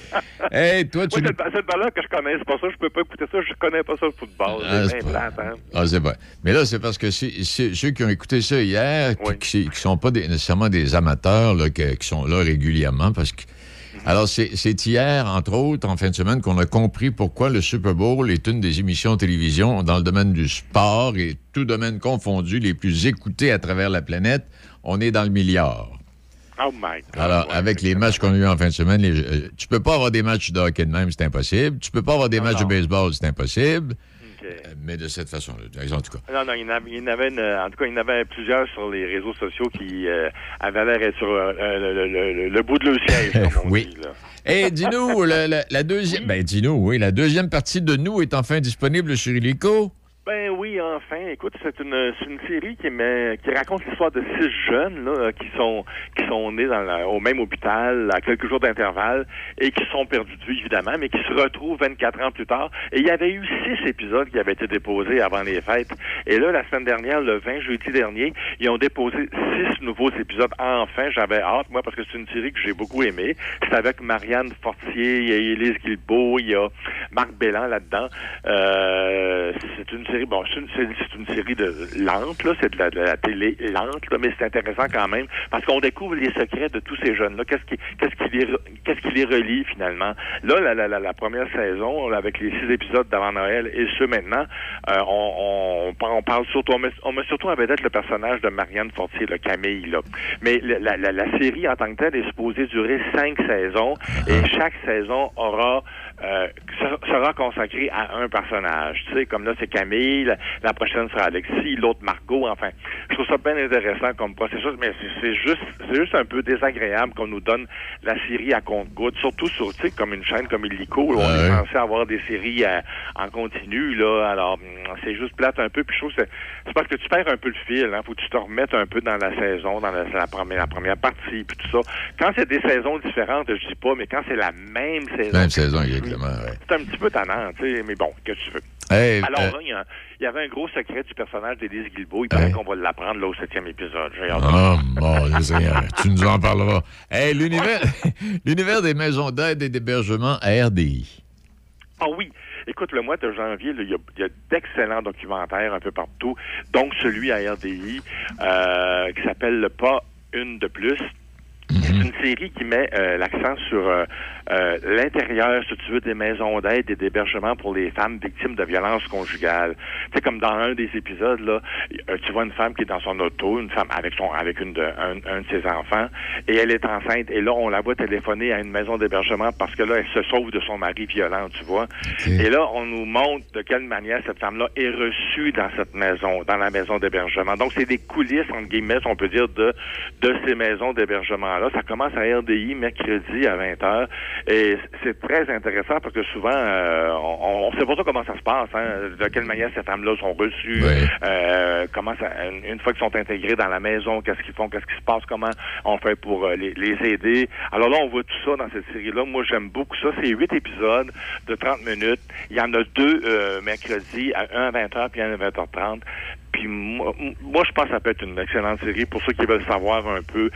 *laughs* hey, toi, tu. Oui, c'est le ballon que je connais, c'est pour ça que je peux pas écouter ça, je connais pas ça le football. Ah, c'est pas- hein. Ah, c'est vrai. Mais là, c'est parce que ceux qui ont écouté ça hier, qui ne sont pas des- nécessairement des amateurs, là, qui sont là régulièrement, parce que. Alors, c'est hier, entre autres, en fin de semaine, qu'on a compris pourquoi le Super Bowl est une des émissions de télévision dans le domaine du sport et tout domaine confondu, les plus écoutées à travers la planète. On est dans le milliard. Oh my God. Alors, avec les matchs qu'on a eu en fin de semaine, les- euh, tu peux pas avoir des matchs de hockey de même, c'est impossible. Tu peux pas avoir des matchs de baseball, c'est impossible. Euh, Mais de cette façon-là, en tout cas. Non, non, il y en avait, il y en avait une- en tout cas, il y en avait plusieurs sur les réseaux sociaux qui euh, avaient l'air sur euh, le, le- le- le bout de leur siège, comme *laughs* on Oui. dit. Là. Et dis-nous, la, la- la deuxième. Ben, dis-nous, oui, la deuxième partie de nous est enfin disponible sur Illico. Ben oui, enfin. Écoute, c'est une, une série qui, met, qui raconte l'histoire de six jeunes là, qui sont qui sont nés dans la- au même hôpital à quelques jours d'intervalle et qui sont perdus de vue, évidemment, mais qui se retrouvent 24 ans plus tard. Et il y avait eu six épisodes qui avaient été déposés avant les fêtes. Et là, la semaine dernière, le 20 jeudi dernier, ils ont déposé six nouveaux épisodes. Enfin, j'avais hâte, moi, parce que c'est une série que j'ai beaucoup aimée. C'est avec Marianne Fortier, il y a Élise Guilbeault, il y a Marc Bellan là-dedans. Euh, c'est une série, bon, c'est une, une série de lente, là, c'est de la, de la télé lente, là, mais c'est intéressant quand même parce qu'on découvre les secrets de tous ces jeunes-là. Qu'est-ce qui, qu'est-ce qui les, qu'est-ce qui les relie finalement? Là, la, la, la, première saison, avec les six épisodes d'avant Noël et ceux maintenant, euh, on, on, on parle surtout, on met, on met surtout en vedette le personnage de Marianne Fortier, le Camille, là. Mais la, la, la série en tant que telle est supposée durer cinq saisons et chaque saison aura euh, se- sera consacrée à un personnage. Tu sais, comme là, c'est Camille, la, la prochaine sera Alexis, l'autre Margot, enfin. Je trouve ça bien intéressant comme processus, mais c'est- juste c'est juste un peu désagréable qu'on nous donne la série à compte-goutte, surtout sur, tu sais, comme une chaîne comme Illico, où on est censé avoir des séries euh, en continu, là. Alors, hum, c'est juste plate un peu, puis je trouve que c'est parce que tu perds un peu le fil, hein. Faut que tu te remettes un peu dans la saison, dans la, la première, la première partie, puis tout ça. Quand c'est des saisons différentes, je dis pas, mais quand c'est la même saison. Même saison, exactement. ouais. C'est un petit peu tannant, tu sais, mais bon, que tu veux. Hey, Alors euh, là, il y, avait un gros secret du personnage d'Élise Guilbeault. Il paraît qu'on va l'apprendre là au septième épisode. Oh, mon Dieu Seigneur, *laughs* tu nous en parleras. Hey, l'univers, *laughs* l'univers des maisons d'aide et d'hébergement à RDI. Ah oui. Écoute, le mois de janvier, là, il y a, il y a d'excellents documentaires un peu partout, donc celui à RDI euh, qui s'appelle Le Pas Une de plus. C'est une série qui met euh, l'accent sur euh, euh, l'intérieur, si tu veux, des maisons d'aide et d'hébergement pour les femmes victimes de violences conjugales. Tu sais, comme dans un des épisodes, là, euh, tu vois une femme qui est dans son auto, une femme avec son avec une de, un, un de ses enfants, et elle est enceinte. Et là, on la voit téléphoner à une maison d'hébergement parce que là, elle se sauve de son mari violent, tu vois. Et là, on nous montre de quelle manière cette femme-là est reçue dans cette maison, dans la maison d'hébergement. Donc, c'est des coulisses, entre guillemets, on peut dire, de, de ces maisons d'hébergement-là. Ça commence à RDI mercredi à 20h. Et c'est très intéressant parce que souvent, euh, on, on sait pas trop comment ça se passe, hein, de quelle manière ces femmes-là sont reçues, euh, comment ça, une, fois qu'ils sont intégrés dans la maison, qu'est-ce qu'ils font, qu'est-ce qui se passe, comment on fait pour euh, les, les aider. Alors là, on voit tout ça dans cette série-là. Moi, j'aime beaucoup ça. C'est huit épisodes de 30 minutes. Il y en a deux mercredi, un à 20h puis un à 20h30 Puis moi, moi, je pense que ça peut être une excellente série pour ceux qui veulent savoir un peu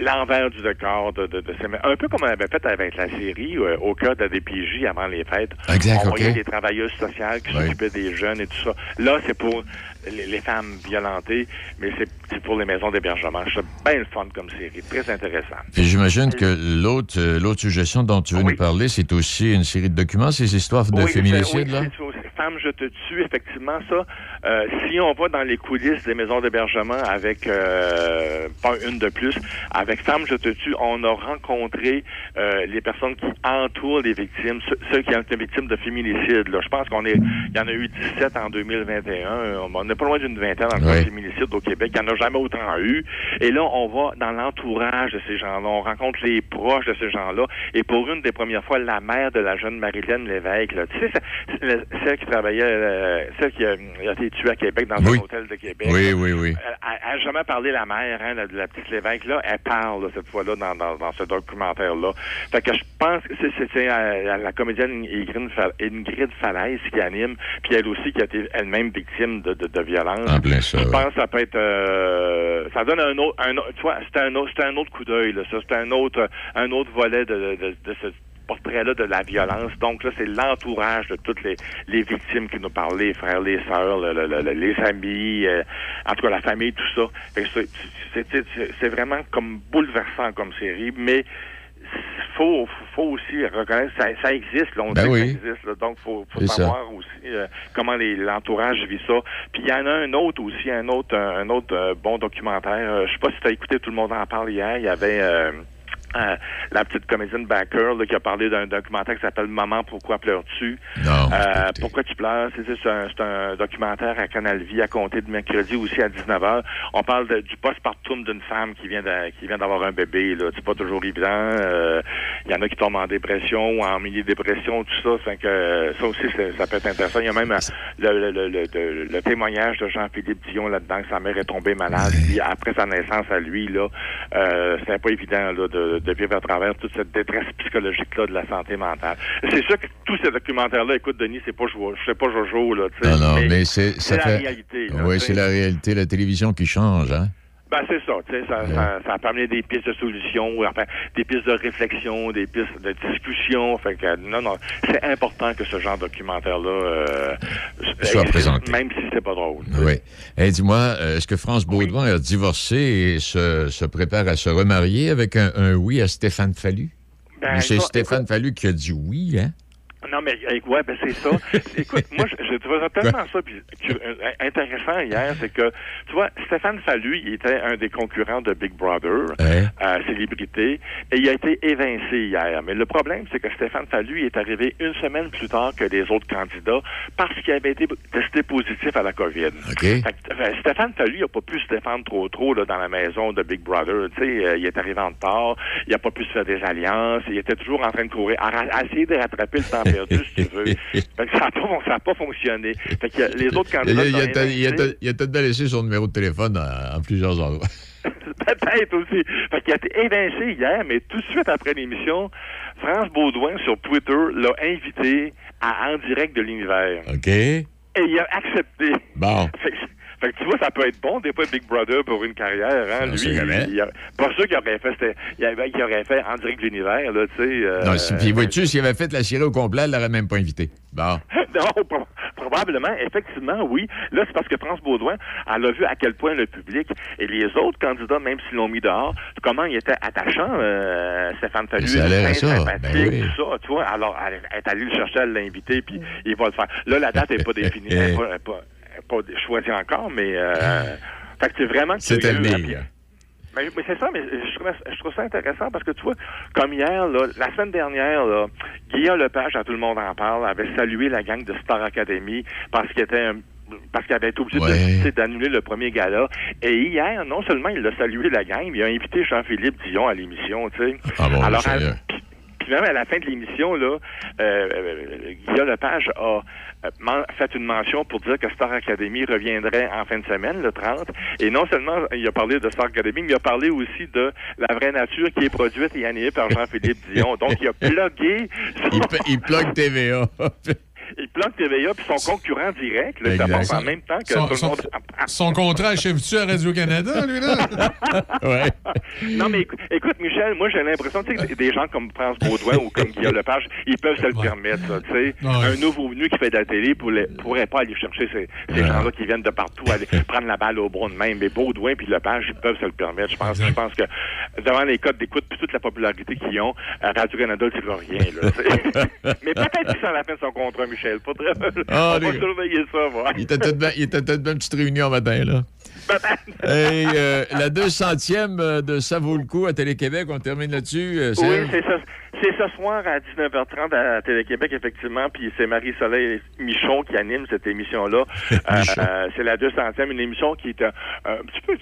l'envers du décor de, de, de ces... Un peu comme on avait fait avec la série euh, au cœur de la DPJ avant les fêtes. Exact, on voyait ok. des travailleuses sociales qui Oui. s'occupaient des jeunes et tout ça. Là, c'est pour les, les femmes violentées, mais c'est c'est pour les maisons d'hébergement. Je trouve bien le fun comme série, très intéressant. Puis j'imagine que l'autre euh, l'autre suggestion dont tu veux Oui. nous parler, c'est aussi une série de documents, ces histoires de Oui, c'est- féminicide, oui, là? c'est. Femme, je te tue, effectivement, ça. Euh, si on va dans les coulisses des maisons d'hébergement avec, euh, pas une de plus, avec Femme, je te tue, on a rencontré euh, les personnes qui entourent les victimes, ceux, ceux qui ont été victimes de féminicide. Là. Je pense qu'on est, il y en a eu 17 en 2021. On pas loin d'une vingtaine en Oui. de féminicide au Québec. Il n'y en a jamais autant eu. Et là, on va dans l'entourage de ces gens-là. On rencontre les proches de ces gens-là. Et pour une des premières fois, la mère de la jeune Marilyn Lévesque, là, tu sais, celle qui travaillait, euh, celle qui a, a été tuée à Québec dans Oui. un hôtel de Québec. Oui, oui, oui. Elle elle a jamais parlé la mère, hein, la, la petite Lévesque, là. Elle parle, là, cette fois-là, dans, dans, dans ce documentaire-là. Fait que je pense que c'est, euh, la comédienne Ingrid, Fa- Ingrid Falaise qui anime, puis elle aussi qui a été elle-même victime de, de, de violence. En plein ça, Je pense que ça peut être... euh, ça donne un autre... Un, autre- tu vois, c'est un autre, c'est un autre coup d'œil, là. Ça, c'est un autre, un autre volet de, de, de, de ce portrait-là de la violence. Donc là, c'est l'entourage de toutes les, les victimes qui nous parlent, les frères, les sœurs, le- le- le- les amis, euh, en tout cas la famille, tout ça. C'est vraiment comme bouleversant comme série, mais faut faut aussi reconnaître ça, ça existe là, on Ben sait oui. que ça existe là, donc faut, faut ça. savoir aussi euh, comment les- l'entourage vit ça puis il y en a un autre aussi un autre un, un autre euh, bon documentaire Euh, je sais pas si tu as écouté tout le monde en parle hier il y avait euh, euh, la petite comédienne Backer là, qui a parlé d'un documentaire qui s'appelle Maman, pourquoi pleures-tu? Non, Euh, pourquoi tu pleures? C'est un, un documentaire à Canal Vie à compter de mercredi aussi à 19h. On parle de- du postpartum d'une femme qui vient de- qui vient d'avoir un bébé. Là. C'est pas toujours évident. Euh, Il y en a qui tombent en dépression ou en mini-dépression, tout ça. Fait que, euh, ça aussi, ça peut être intéressant. Il y a même euh, le, le, le, le- de- le témoignage de Jean-Philippe Dion là-dedans, que sa mère est tombée malade. Puis après sa naissance à lui, là, euh, c'était pas évident là, de, de vivre à travers toute cette détresse psychologique-là de la santé mentale. C'est sûr que tous ces documentaires-là, écoute, Denis, c'est pas Jojo, c'est pas Jojo, là, tu sais. Non, non, mais, c'est la fait. réalité. là, oui, sais. c'est la réalité, la télévision qui change, hein? Ben, c'est ça, tu sais, ça, ça, ça peut amener des pistes de solutions, enfin, des pistes de réflexion, des pistes de discussion. Fait que, non, non, c'est important que ce genre de documentaire-là euh, Soit présenté. Même si c'est pas drôle. Oui. Et dis-moi, euh, est-ce que France Baudouin a divorcé et se, se prépare à se remarier avec un, un oui à Stéphane Fallu? Ben, c'est Stéphane Fallu qui a dit oui, hein? Non, mais ouais, ben c'est ça. *laughs* Écoute, moi, je, je trouvais tellement ça puis, euh, intéressant hier, c'est que, tu vois, Stéphane Fallu, il était un des concurrents de Big Brother, Ouais. euh, célébrité, et il a été évincé hier. Mais le problème, c'est que Stéphane Fallu est arrivé une semaine plus tard que les autres candidats parce qu'il avait été testé positif à la COVID. OK. Fait que, euh, Stéphane Fallu, il n'a pas pu se défendre trop trop là, dans la maison de Big Brother. Tu sais, euh, il est arrivé en retard, il n'a pas pu se faire des alliances, il était toujours en train de courir, à, à essayer de rattraper le temps perdu, si tu veux. *laughs* Fait que ça n'a pas, fonctionné. Fait que les autres Il, candidats... il, il a peut-être laissé son numéro de téléphone en, en plusieurs endroits. *laughs* Peut-être aussi. Fait qu'il a été évincé hier, mais tout de suite après l'émission, France Baudouin sur Twitter l'a invité à En direct de l'univers. OK? Et il a accepté. Bon. Fait que, fait que tu vois, ça peut être bon, des fois, Big Brother pour une carrière. Hein? Lui, il, il a- pas sûr qu'il aurait fait, il avait- qu'il aurait fait en direct de l'univers, là, tu sais. euh, non, si- puis vois-tu, s'il avait fait la série au complet, elle l'aurait même pas invité. Bon. *laughs* non, pro- probablement, effectivement, oui. Là, c'est parce que France Baudouin, elle a vu à quel point le public et les autres candidats, même s'ils l'ont mis dehors, comment il était attachant, euh, Stéphane Fallu. Ça a l'air à fin ça, sympathique, ben oui. tout ça, tu vois. Alors, elle est allée le chercher, elle l'a invité, puis il va le faire. Là, la date n'est pas *laughs* définie, elle pas, elle pas- pas choisie encore, mais... Euh, *laughs* fait que c'est vraiment C'est curieux, à hein, venir. mais, mais c'est ça, mais je trouve, je trouve ça intéressant parce que tu vois, comme hier, là, la semaine dernière, là, Guillaume Lepage, à tout le monde en parle, avait salué la gang de Star Academy parce qu'il était un- parce qu'il avait été obligé Ouais. d'annuler le premier gala. Et hier, non seulement il a salué la gang, mais il a invité Jean-Philippe Dion à l'émission, tu sais. Ah bon, Alors, puis- même à la fin de l'émission, là, euh, euh, Guillaume Lepage a euh, fait une mention pour dire que Star Academy reviendrait en fin de semaine, le 30. Et non seulement il a parlé de Star Academy, mais il a parlé aussi de La vraie nature qui est produite et animée par Jean-Philippe Dion. Donc, il a *laughs* plugué... Il, pe- il plug TVA. *laughs* il planque TVA puis son concurrent direct. Là, ça passe en même temps que Son- tout le son- monde. Son contrat achève-tu à Radio-Canada, lui, là? *laughs* ouais. Non, mais écou- écoute, Michel, moi, j'ai l'impression tu sais, que des gens comme France Baudouin ou comme Guillaume Lepage, ils peuvent se le permettre, tu sais. Ouais. Un nouveau venu qui fait de la télé pourrait, pourrait pas aller chercher ces, ces Ouais. gens-là qui viennent de partout, aller *laughs* prendre la balle au bras de même. Mais Baudouin puis Lepage, ils peuvent se le permettre. Je pense, je pense que devant les codes d'écoute puis toute la popularité qu'ils ont, euh, Radio-Canada ne tire rien, là, tu sais. *laughs* Mais peut-être qu'ils sont à la fin de son contrat, Michel. Pas très... Ah, On va les- surveiller ça. Il était peut-être bien- une petite réunion matin, là. Et euh, la 200e euh, de Ça vaut le coup à Télé-Québec, on termine là-dessus. euh, Oui, c'est ça. C'est ce soir à 19h30 à Télé-Québec, effectivement, puis c'est Marie-Soleil Michon qui anime cette émission-là. *laughs* Euh, c'est la 200e, une émission qui est un petit peu...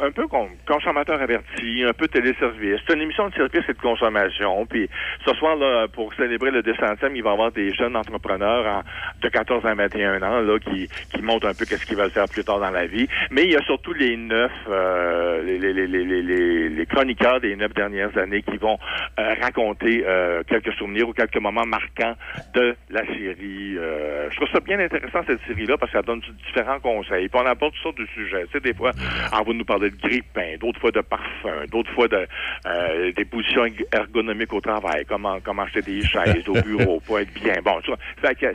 un peu con- consommateur averti, un peu téléservice. C'est une émission de service et de consommation. Puis ce soir, là, pour célébrer le 200e, il va y avoir des jeunes entrepreneurs en- de 14 à 21 ans là, qui, qui montrent un peu qu'est-ce qu'ils veulent faire plus tard dans la vie. Mais il y a surtout les neuf, euh, les, les, les, les, chroniqueurs des neuf dernières années qui vont euh, raconter euh, quelques souvenirs ou quelques moments marquants de la série. Euh, je trouve ça bien intéressant, cette série-là, parce qu'elle donne différents conseils. Puis on aborde toutes sortes de sujets. Tu sais, des fois, on va nous parler de grille-pain, d'autres fois de parfum, d'autres fois de euh, des positions ergonomiques au travail, comment, comment acheter des chaises au bureau *laughs* pour être bien. Bon, tu vois, fait que,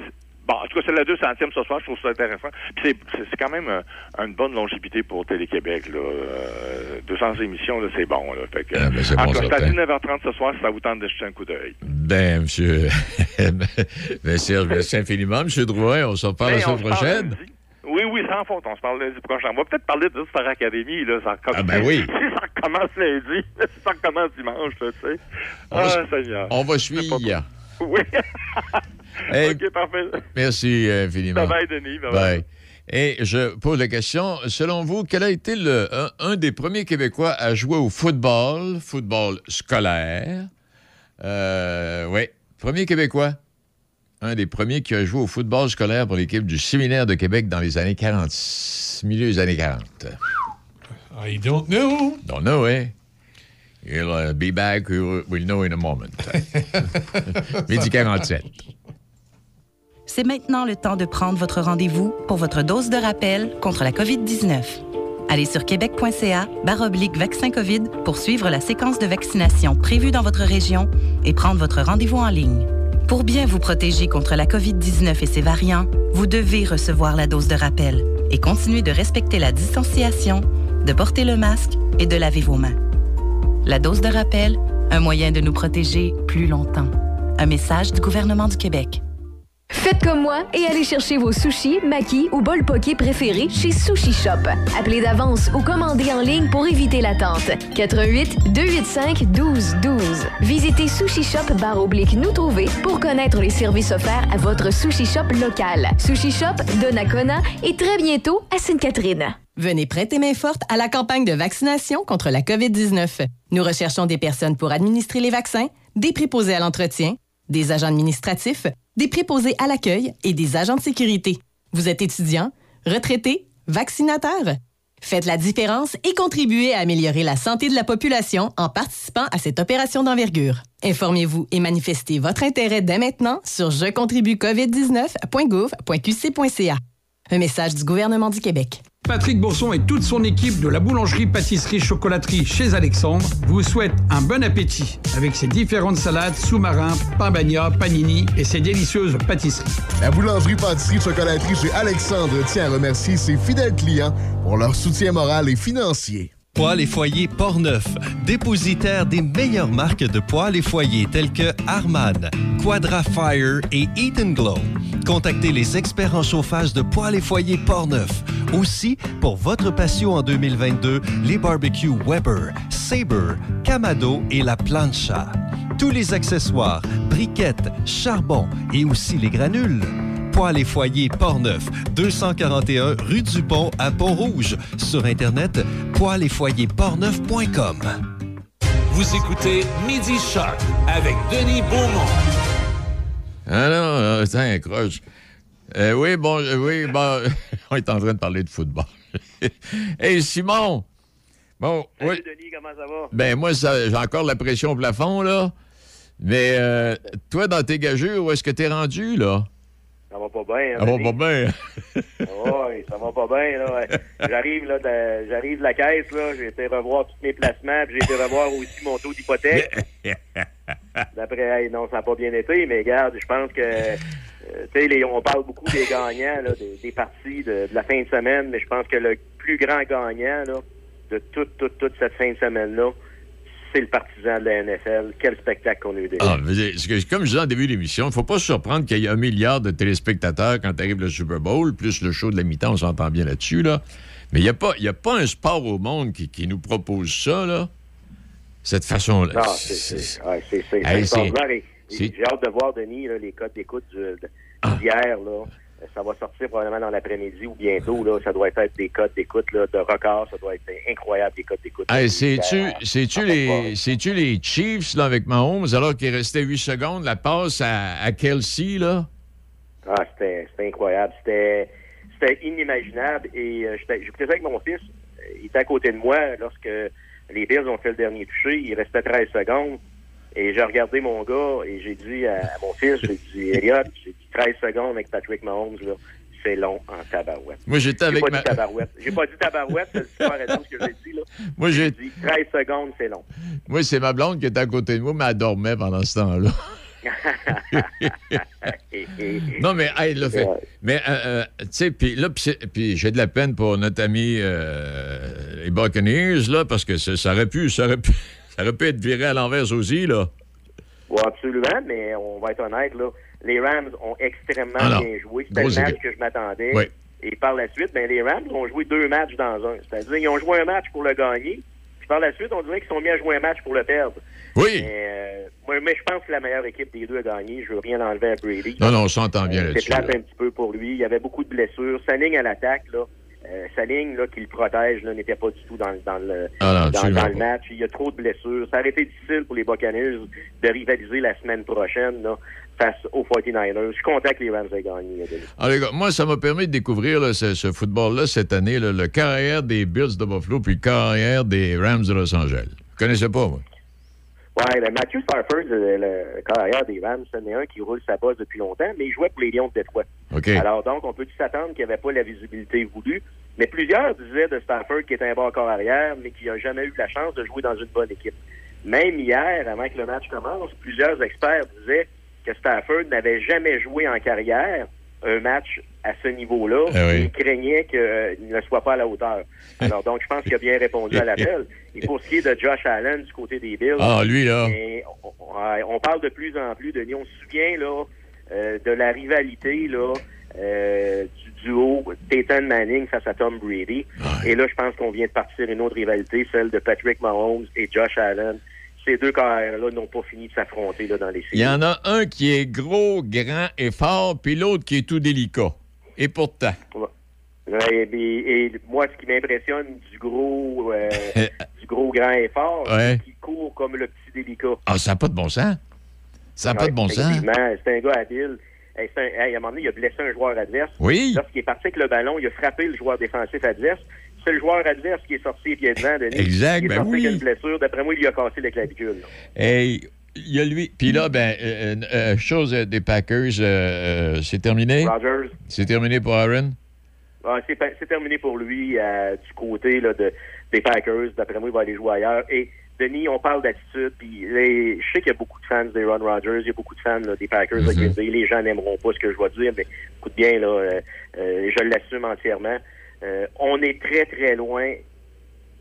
Bon, en tout cas, c'est la 200e ce soir, je trouve ça intéressant. Puis c'est, quand même euh, une bonne longévité pour Télé-Québec. Là. Euh, 200 émissions, là, c'est bon. Là. Fait que, Ah, ben, c'est en bon, tout cas, c'est à certain. 19h30 ce soir, ça vous tente de jeter un coup d'œil. Ben, monsieur. *laughs* ben, Serge, merci infiniment, monsieur Drouin. On se reparle la semaine prochaine. Oui, oui, sans faute. On se parle lundi prochain. On va peut-être parler de Star Academy. Là, ça recommence- Ah, ben oui. *laughs* Ça recommence lundi, *laughs* ça recommence dimanche, tu sais. On va Ah, s- Seigneur. On va suivre. Oui. *laughs* Hey, OK, parfait. Merci infiniment. Bye-bye, Denis. Bye-bye. Bye. Et je pose la question, selon vous, quel a été le, un, un des premiers Québécois à jouer au football, football scolaire? Euh, oui, premier Québécois. Un des premiers qui a joué au football scolaire pour l'équipe du Séminaire de Québec dans les années 40, milieu des années 40. I don't know. Don't know, eh? He'll uh, be back, we'll, we'll know in a moment. *laughs* Midi 47. C'est maintenant le temps de prendre votre rendez-vous pour votre dose de rappel contre la COVID-19. Allez sur québec.ca baroblique vaccin COVID pour suivre la séquence de vaccination prévue dans votre région et prendre votre rendez-vous en ligne. Pour bien vous protéger contre la COVID-19 et ses variants, vous devez recevoir la dose de rappel et continuer de respecter la distanciation, de porter le masque et de laver vos mains. La dose de rappel, un moyen de nous protéger plus longtemps. Un message du gouvernement du Québec. Faites comme moi et allez chercher vos sushis, makis ou bol poké préférés chez Sushi Shop. Appelez d'avance ou commandez en ligne pour éviter l'attente. 88 285 12 12. Visitez Sushi Shop barre oblique nous trouver pour connaître les services offerts à votre Sushi Shop local. Sushi Shop, Donnacona et très bientôt à Sainte-Catherine. Venez prêter main forte à la campagne de vaccination contre la COVID-19. Nous recherchons des personnes pour administrer les vaccins, des préposés à l'entretien, des agents administratifs, des préposés à l'accueil et des agents de sécurité. Vous êtes étudiant, retraité, vaccinateur? Faites la différence et contribuez à améliorer la santé de la population en participant à cette opération d'envergure. Informez-vous et manifestez votre intérêt dès maintenant sur jecontribuecovid19.gouv.qc.ca. Un message du gouvernement du Québec. Patrick Bourson et toute son équipe de la boulangerie pâtisserie chocolaterie chez Alexandre vous souhaitent un bon appétit avec ses différentes salades, sous-marins, pain bagna, panini et ses délicieuses pâtisseries. La boulangerie pâtisserie chocolaterie chez Alexandre tient à remercier ses fidèles clients pour leur soutien moral et financier. Poêles et foyers Portneuf, dépositaire des meilleures marques de poêles et foyers tels que Harman, Quadra Fire et Eden Glow. Contactez les experts en chauffage de poêles et foyers Portneuf. Aussi, pour votre passion en 2022, les barbecues Weber, Sabre, Camado et la Plancha. Tous les accessoires, briquettes, charbon et aussi les granules. Poêles et foyers Portneuf, 241 rue du Pont à Pont-Rouge. Sur Internet, poêles et foyers portneuf.com. Vous écoutez Midi Shark avec Denis Beaumont. Ah non, euh, tiens, croche. Euh, oui, bon, euh, oui, bon, *laughs* on est en train de parler de football. *laughs* hey, Simon! Bon, oui. Denis, comment ça va? Ben, moi, ça- j'ai encore la pression au plafond, là. Mais euh, toi, dans tes gageures, où est-ce que t'es rendu, là? Ça va pas bien. hein, Ça va pas bien. *laughs* Oui, ça va pas bien. là. J'arrive là, de, j'arrive de la caisse, là, j'ai été revoir tous mes placements, puis j'ai été revoir aussi mon taux d'hypothèque. *laughs* D'après, hey, non, ça n'a pas bien été, mais regarde, je pense que, euh, tu sais, on parle beaucoup des gagnants, là, des, des parties de, de la fin de semaine, mais je pense que le plus grand gagnant, là, de toute, toute, toute cette fin de semaine-là, c'est le partisan de la NFL. Quel spectacle qu'on a eu déjà. Ah, comme je disais en début d'émission, il ne faut pas se surprendre qu'il y ait un milliard de téléspectateurs quand arrive le Super Bowl, plus le show de la mi-temps, on s'entend bien là-dessus, là. Mais il n'y a, pas- y a pas un sport au monde qui, qui nous propose ça, là. Cette façon-là. Non, c'est ouais, Hey, extraordinaire. Ah. J'ai hâte de voir, Denis, là, les codes d'écoute de- d'hier. là. Ça va sortir probablement dans l'après-midi ou bientôt. Là. Ça doit être des codes d'écoute de record. Ça doit être incroyable, des codes d'écoute. Hey, c'est-tu Euh, les, c'est-tu les Chiefs là, avec Mahomes, alors qu'il restait 8 secondes, la passe à, à Kelsey, là? Ah, c'était incroyable. C'était inimaginable. Et euh, j'étais- j'écoutais ça avec mon fils. Il était à côté de moi lorsque les Bills ont fait le dernier toucher. Il restait 13 secondes. Et j'ai regardé mon gars et j'ai dit à, mon fils, j'ai dit, Elliot, j'ai dit 13 secondes avec Patrick Mahomes, là, c'est long en tabarouette. Moi, j'étais avec pas ma- dit tabarouette. J'ai pas dit tabarouette, c'est *laughs* raison ce que j'ai dit, là. Moi, j'ai- dit 13 secondes, c'est long. Moi, c'est ma blonde qui était à côté de moi, mais elle dormait pendant ce temps-là. *laughs* Non, mais, hey, là, fait- mais, euh, euh, tu sais, puis là, puis j'ai de la peine pour notre ami euh, les Buccaneers, là, parce que ça, ça aurait pu, ça aurait pu, *laughs* ça aurait pu être viré à l'envers aussi, là. Oui, absolument, mais on va être honnête, là. Les Rams ont extrêmement bien joué. C'était le match que je m'attendais. Oui. Et par la suite, ben, les Rams ont joué deux matchs dans un. C'est-à-dire, ils ont joué un match pour le gagner. Puis par la suite, on dirait qu'ils sont mis à jouer un match pour le perdre. Oui. Mais, euh, moi, mais je pense que la meilleure équipe des deux a gagné. Je veux rien enlever à Brady. Non, non, on s'entend bien Euh, là-dessus. C'est là. un petit peu pour lui. Il y avait beaucoup de blessures. Sa ligne à l'attaque, là, euh, sa ligne là, qui le protège là, n'était pas du tout dans, le- dans le, Ah non, dans, le match. Il y a trop de blessures. Ça aurait été difficile pour les Buccaneers de rivaliser la semaine prochaine là, face aux 49ers. Je suis content que les Rams aient gagné. Alors, les gars, moi, ça m'a permis de découvrir là, ce, ce football-là cette année, là, le carrière des Bills de Buffalo puis le carrière des Rams de Los Angeles. Je connaissais pas, moi. Ouais, ben Matthew Stafford, le, carrière des Rams, c'en est un qui roule sa bosse depuis longtemps, mais il jouait pour les Lions de Détroit. OK. Alors donc, on peut s'attendre qu'il n'y avait pas la visibilité voulue. Mais plusieurs disaient de Stafford qu'il était un bon corps arrière, mais qu'il n'a jamais eu la chance de jouer dans une bonne équipe. Même hier, avant que le match commence, plusieurs experts disaient que Stafford n'avait jamais joué en carrière un match à ce niveau-là. Oui. Il craignait qu'il ne soit pas à la hauteur. Alors donc, je pense qu'il a bien répondu à l'appel. Et pour ce qui est de Josh Allen du côté des Bills, Ah, lui, là. on, parle de plus en plus, Denis. On se souvient là, euh, de la rivalité là, euh, du duo Peyton Manning face à Tom Brady. Et là, je pense qu'on vient de partir une autre rivalité, celle de Patrick Mahomes et Josh Allen. Ces deux carrières-là n'ont pas fini de s'affronter dans les Il y en a un qui est gros, grand et fort, puis l'autre qui est tout délicat. Et pourtant. Ouais, et, et- et moi, ce qui m'impressionne du gros, euh, *laughs* du gros grand effort, Ouais. c'est qu'il court comme le petit délicat. Ah, ça n'a pas de bon sens. Ça n'a pas de bon sens. C'est un gars habile. Hey, c'est un- hey, à un moment donné, il a blessé un joueur adverse. Oui. Lorsqu'il est parti avec le ballon, il a frappé le joueur défensif adverse. C'est le joueur adverse qui est sorti pieds devant, Denis. Exact, Il est ben sorti oui. avec une blessure. D'après moi, il lui a cassé la clavicule. Et il y a lui. Puis là, ben, euh, euh, chose euh, des Packers, euh, c'est terminé? Rogers. C'est terminé pour Aaron? Ah, c'est terminé pour lui du côté là, de, des Packers. D'après moi, il va aller jouer ailleurs. Et Denis, on parle d'attitude. Puis je sais qu'il y a beaucoup de fans des Ron Rodgers, il y a beaucoup de fans là, des Packers Green Bay. Les gens n'aimeront pas ce que je vais dire, mais écoute bien, là, je l'assume entièrement. Euh, on est très, très loin.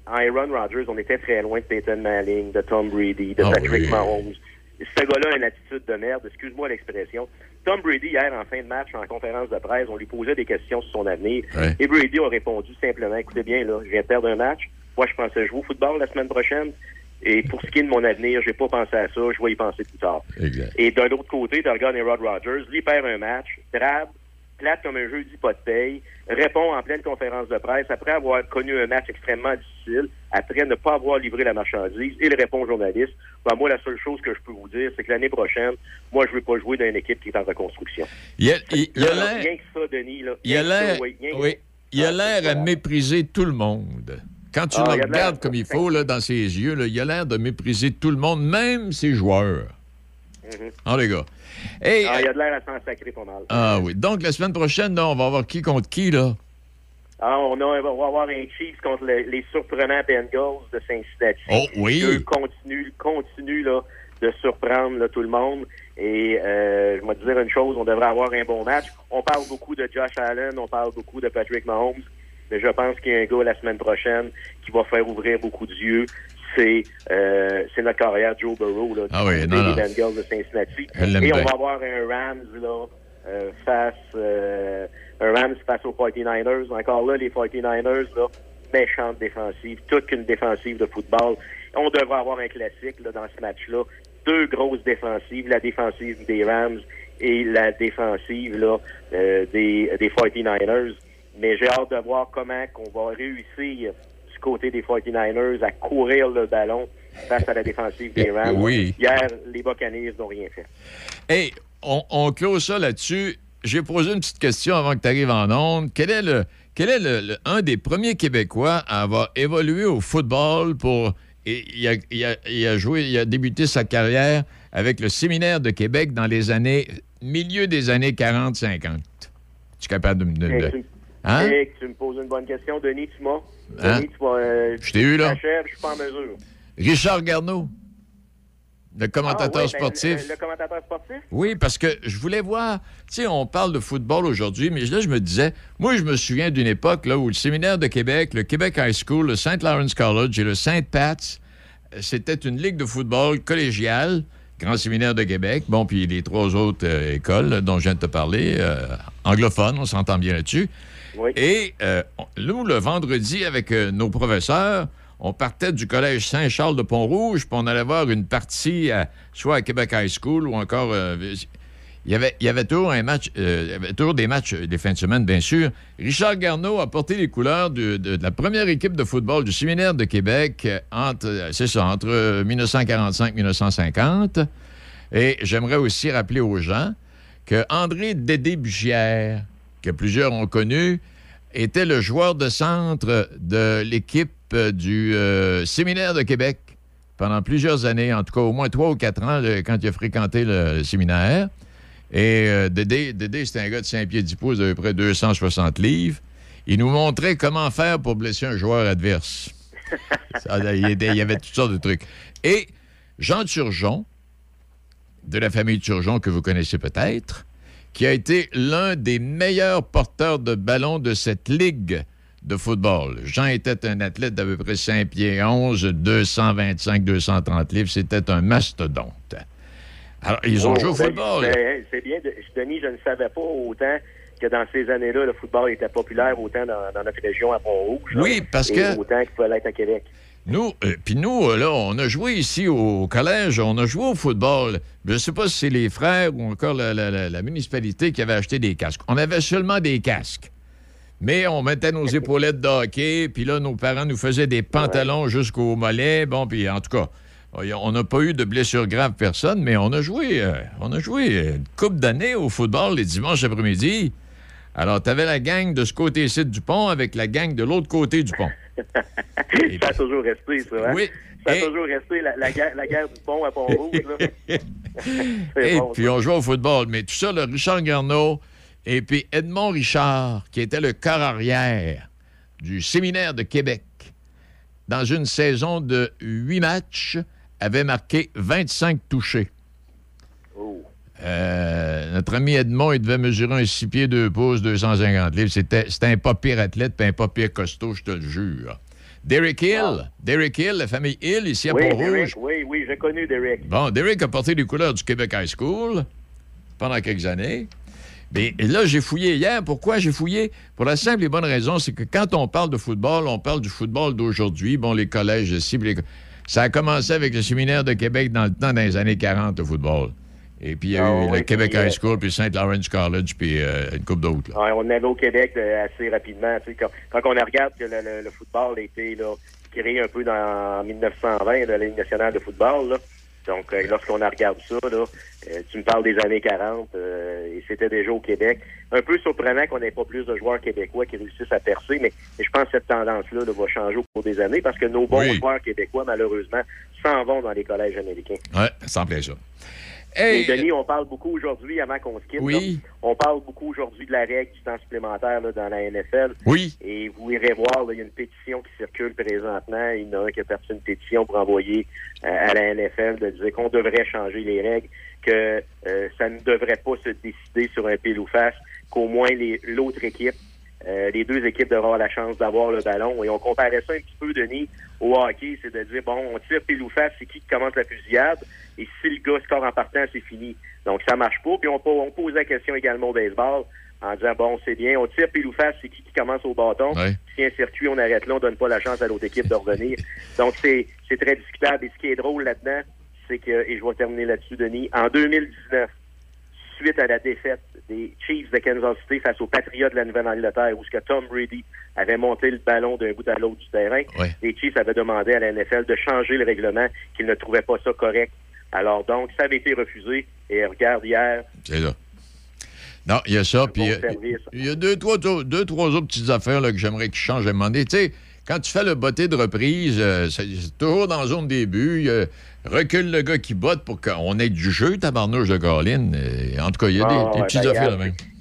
En Aaron Rodgers, on était très loin de Peyton Manning, de Tom Brady, de Ah Patrick oui. Mahomes. Ce gars-là a une attitude de merde. Excuse-moi l'expression. Tom Brady, hier, en fin de match, en conférence de presse, on lui posait des questions sur son avenir. Ouais. Et Brady a répondu simplement, écoutez bien, là, je viens de perdre un match. Moi, je pensais jouer au football la semaine prochaine. Et pour ce qui est de mon avenir, j'ai pas pensé à ça. Je vais y penser plus tard. Exact. Et d'un autre côté, tu regardes Rod Rodgers, lui perd un match, drabe, plate comme un jeu dit pas de paye, répond en pleine conférence de presse après avoir connu un match extrêmement difficile, après ne pas avoir livré la marchandise, il répond aux journalistes. Ben, moi, la seule chose que je peux vous dire, c'est que l'année prochaine, moi, je veux pas jouer dans une équipe qui est en reconstruction. Il a il- il a l'air. Rien que ça, Denis. Là, Il a que ça, l'air. oui, Oui. Il a l'air à mépriser tout le monde. Quand tu Ah, le a regardes comme il faut là, dans ses yeux, là, il a l'air de mépriser tout le monde, même ses joueurs. Mhm. Ah, les gars. Hey, Ah, il y a de l'air à s'en sacrer pas mal. ah oui. Donc, la semaine prochaine, là, on va voir qui contre qui, là? Ah, on, a, on va avoir un Chiefs contre le- les surprenants Bengals de Cincinnati. Oh, oui. Eux continuent, continuent là, de surprendre là, tout le monde. Et euh, je vais te dire une chose, on devrait avoir un bon match. On parle beaucoup de Josh Allen, on parle beaucoup de Patrick Mahomes, mais je pense qu'il y a un gars la semaine prochaine qui va faire ouvrir beaucoup d'yeux. C'est euh, notre carrière Joe Burrow là, Ah oui, côté non, non. des Bengals de Cincinnati. Et on va avoir un Rams là, euh, face euh, un Rams face aux 49ers. Encore là, les 49ers, là, méchante défensive, toute qu'une défensive de football. On devrait avoir un classique là, dans ce match-là. Deux grosses défensives, la défensive des Rams et la défensive là, euh, des, des 49ers. Mais j'ai hâte de voir comment qu'on va réussir côté des 49ers à courir le ballon face à la défensive des Rams. oui. Hier, les Buccaneers n'ont rien fait. Hey, on, on close ça là-dessus. J'ai posé une petite question avant que tu arrives en onde. Quel est le quel est le, le- un des premiers Québécois à avoir évolué au football pour et il a, il a- il a joué, il a débuté sa carrière avec le séminaire de Québec dans les années milieu des années 40-50. Tu es capable de me de- Hein? tu me poses une bonne question. Denis, tu m'as. Hein? Denis, tu m'as. euh, Je t'ai eu, là. chèvre, Je suis pas en mesure. Richard Garneau, le commentateur Ah, ouais, ben, sportif. le, le commentateur sportif? Oui, parce que je voulais voir, tu sais, on parle de football aujourd'hui, mais là, je me disais, moi, je me souviens d'une époque là, où le séminaire de Québec, le Québec High School, le St. Lawrence College et le St. Pat's, euh, c'était une ligue de football collégiale, grand séminaire de Québec, bon, puis les trois autres euh, écoles dont je viens de te parler, euh, anglophones, on s'entend bien là-dessus. Et euh, nous, le vendredi, avec euh, nos professeurs, on partait du collège Saint-Charles de Pont-Rouge, puis on allait voir une partie, à- soit à Québec High School ou encore. euh, il y, avait, toujours un match, il y avait toujours des matchs des fins de semaine, bien sûr. Richard Garneau a porté les couleurs de, la première équipe de football du séminaire de Québec entre, c'est ça, entre euh, 1945 et 1950. Et j'aimerais aussi rappeler aux gens que André Dédé Bugière, que plusieurs ont connu, était le joueur de centre de l'équipe euh, du euh, séminaire de Québec pendant plusieurs années, en tout cas au moins trois ou quatre ans, quand il a fréquenté le, le séminaire. Et euh, Dédé, Dédé, c'était un gars de 5 pieds 10 pouces, d'à peu près 260 livres. Il nous montrait comment faire pour blesser un joueur adverse. *laughs* Ça, il y avait toutes sortes de trucs. Et Jean Turgeon, de la famille Turgeon que vous connaissez peut-être, qui a été l'un des meilleurs porteurs de ballon de cette ligue de football. Jean était un athlète d'à peu près 5 pieds 11, 225, 230 livres. C'était un mastodonte. Alors, ils ont Oh, joué au football. C'est bien. de- Denis, je ne savais pas autant que dans ces années-là, le football était populaire autant dans, dans notre région à Pont-Rouge. Oui, parce et que- Autant qu'il pouvait l'être à Québec. Nous, euh, puis nous, euh, là, on a joué ici au collège, on a joué au football. Je ne sais pas si c'est les frères ou encore la, la- la- la municipalité qui avait acheté des casques. On avait seulement des casques. Mais on mettait nos épaulettes de hockey, puis là, nos parents nous faisaient des pantalons jusqu'au mollet. Bon, puis en tout cas, on n'a pas eu de blessure grave, personne, mais on a joué, euh, on a joué une coupe d'années au football les dimanches après-midi. Alors, tu avais la gang de ce côté-ci du pont avec la gang de l'autre côté du pont. Ça a toujours resté, ça. Hein? Oui. Ça a toujours resté la, la guerre, la guerre du pont à Pont-Rouge. *laughs* Et bon, puis on jouait au football. Mais tout ça, le Richard Garneau et puis Edmond Richard, qui était le corps arrière du séminaire de Québec, dans une saison de huit matchs, avait marqué 25 touchés. Oh. Euh, notre ami Edmond, il devait mesurer un 6 pieds 2 pouces, 250 livres. C'était un pas pire athlète, puis un pas pire costaud, je te le jure. Derek Hill, Derek Hill, la famille Hill, ici à oui, Pont-Rouge. Oui, oui, j'ai connu Derek. Bon, Derek a porté les couleurs du Québec High School pendant quelques années. Mais et là, j'ai fouillé hier. Pourquoi j'ai fouillé? Pour la simple et bonne raison, c'est que quand on parle de football, on parle du football d'aujourd'hui. Bon, les collèges, cibles, les... ça a commencé avec le séminaire de Québec dans le temps, dans les années 40, le football. Et puis, il y a Ah eu le oui, Québec High School, puis St. Lawrence College, puis euh, une coupe d'autres. on avait au Québec euh, assez rapidement. Tu sais, quand, quand on regarde que le, le- le football a été là, créé un peu dans, en 1920, la Ligue nationale de football, là. donc euh, lorsqu'on a regardé ça, là, euh, tu me parles des années 40, euh, et c'était déjà au Québec. Un peu surprenant qu'on n'ait pas plus de joueurs québécois qui réussissent à percer, mais, mais je pense que cette tendance-là là, va changer au cours des années parce que nos bons Oui. joueurs québécois, malheureusement, s'en vont dans les collèges américains. Me plaît ça. Hey. Et Denis, on parle beaucoup aujourd'hui, avant qu'on se quitte, Oui. là, on parle beaucoup aujourd'hui de la règle du temps supplémentaire là, dans la NFL. Oui. Et vous irez voir, il y a une pétition qui circule présentement. Il y en a un qui a parti une pétition pour envoyer euh, à la NFL de dire qu'on devrait changer les règles, que euh, ça ne devrait pas se décider sur un pile ou face, qu'au moins les- l'autre équipe, euh, les deux équipes devraient avoir la chance d'avoir le ballon. Et on comparait ça un petit peu, Denis, au hockey, c'est de dire, bon, on tire pile ou face, c'est qui qui commence la fusillade, et si le gars score en partant, c'est fini. Donc, ça marche pas. Puis on, po- on pose la question également au baseball en disant, bon, c'est bien, on tire pile ou face, c'est qui qui commence au bâton? Ouais. Si un circuit, on arrête là, on donne pas la chance à l'autre équipe de revenir. *laughs* Donc, c'est c'est très discutable. Et ce qui est drôle là-dedans, c'est que, et je vais terminer là-dessus, Denis, en 2019, suite à la défaite des Chiefs de Kansas City face aux Patriots de la Nouvelle-Angleterre, où ce que Tom Brady avait monté le ballon d'un bout à l'autre du terrain, les Chiefs avaient demandé à la NFL de changer le règlement, qu'ils ne trouvaient pas ça correct. Alors donc, ça avait été refusé. Et regarde hier, C'est là. Non, il y a ça. Puis bon il y a- y, deux trois, deux, trois autres petites affaires là, que j'aimerais qu'ils changent à un moment donné. Tu sais, quand tu fais le botté de reprise, euh, c'est toujours dans la zone début. Recule le gars qui botte pour qu'on ait du jeu, tabarnouche de Caroline. Euh, En tout cas, il y a des, Ah, des ouais, petites ben, affaires là regarde, même.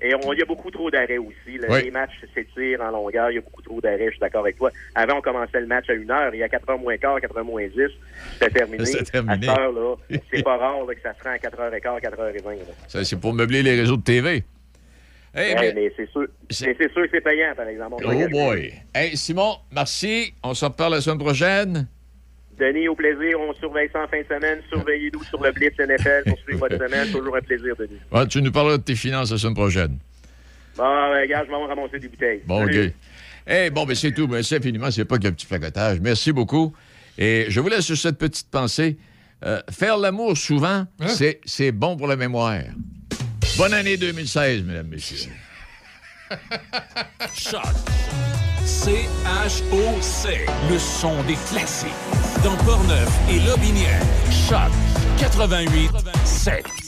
Et on- il y a beaucoup trop d'arrêts aussi. là. Oui. Les matchs s'étirent en longueur. Il y a beaucoup trop d'arrêts. Je suis d'accord avec toi. Avant, on commençait le match à une heure. Il y a 4 heures moins quart, 4 heures moins 10. C'était terminé. *laughs* Terminé. À cette heure-là, c'est *laughs* pas rare là, que ça se rend à 4h15, 4h20. là. Ça, c'est pour meubler les réseaux de TV. Eh Ouais, bien, mais c'est sûr, que c'est payant, par exemple. On oh boy. Hey, Simon, merci. On se reparle la semaine prochaine. Denis, au plaisir. On surveille ça en fin de semaine. Surveillez-nous sur le Blitz NFL pour suivre votre semaine. Toujours un plaisir, Denis. Ouais, tu nous parleras de tes finances la semaine prochaine. Bon, ben, gars, je vais ramasser des bouteilles. Bon, Salut. OK. Eh, bon, ben c'est tout. Merci infiniment. C'est pas qu'un petit pacotage. Merci beaucoup. Et je vous laisse sur cette petite pensée. Euh, faire l'amour souvent, c'est- c'est bon pour la mémoire. Bonne année 2016, mesdames, messieurs. *laughs* Choc. C-H-O-C. Le son des classiques. Dans Portneuf et Lobinière. Choc 88 7.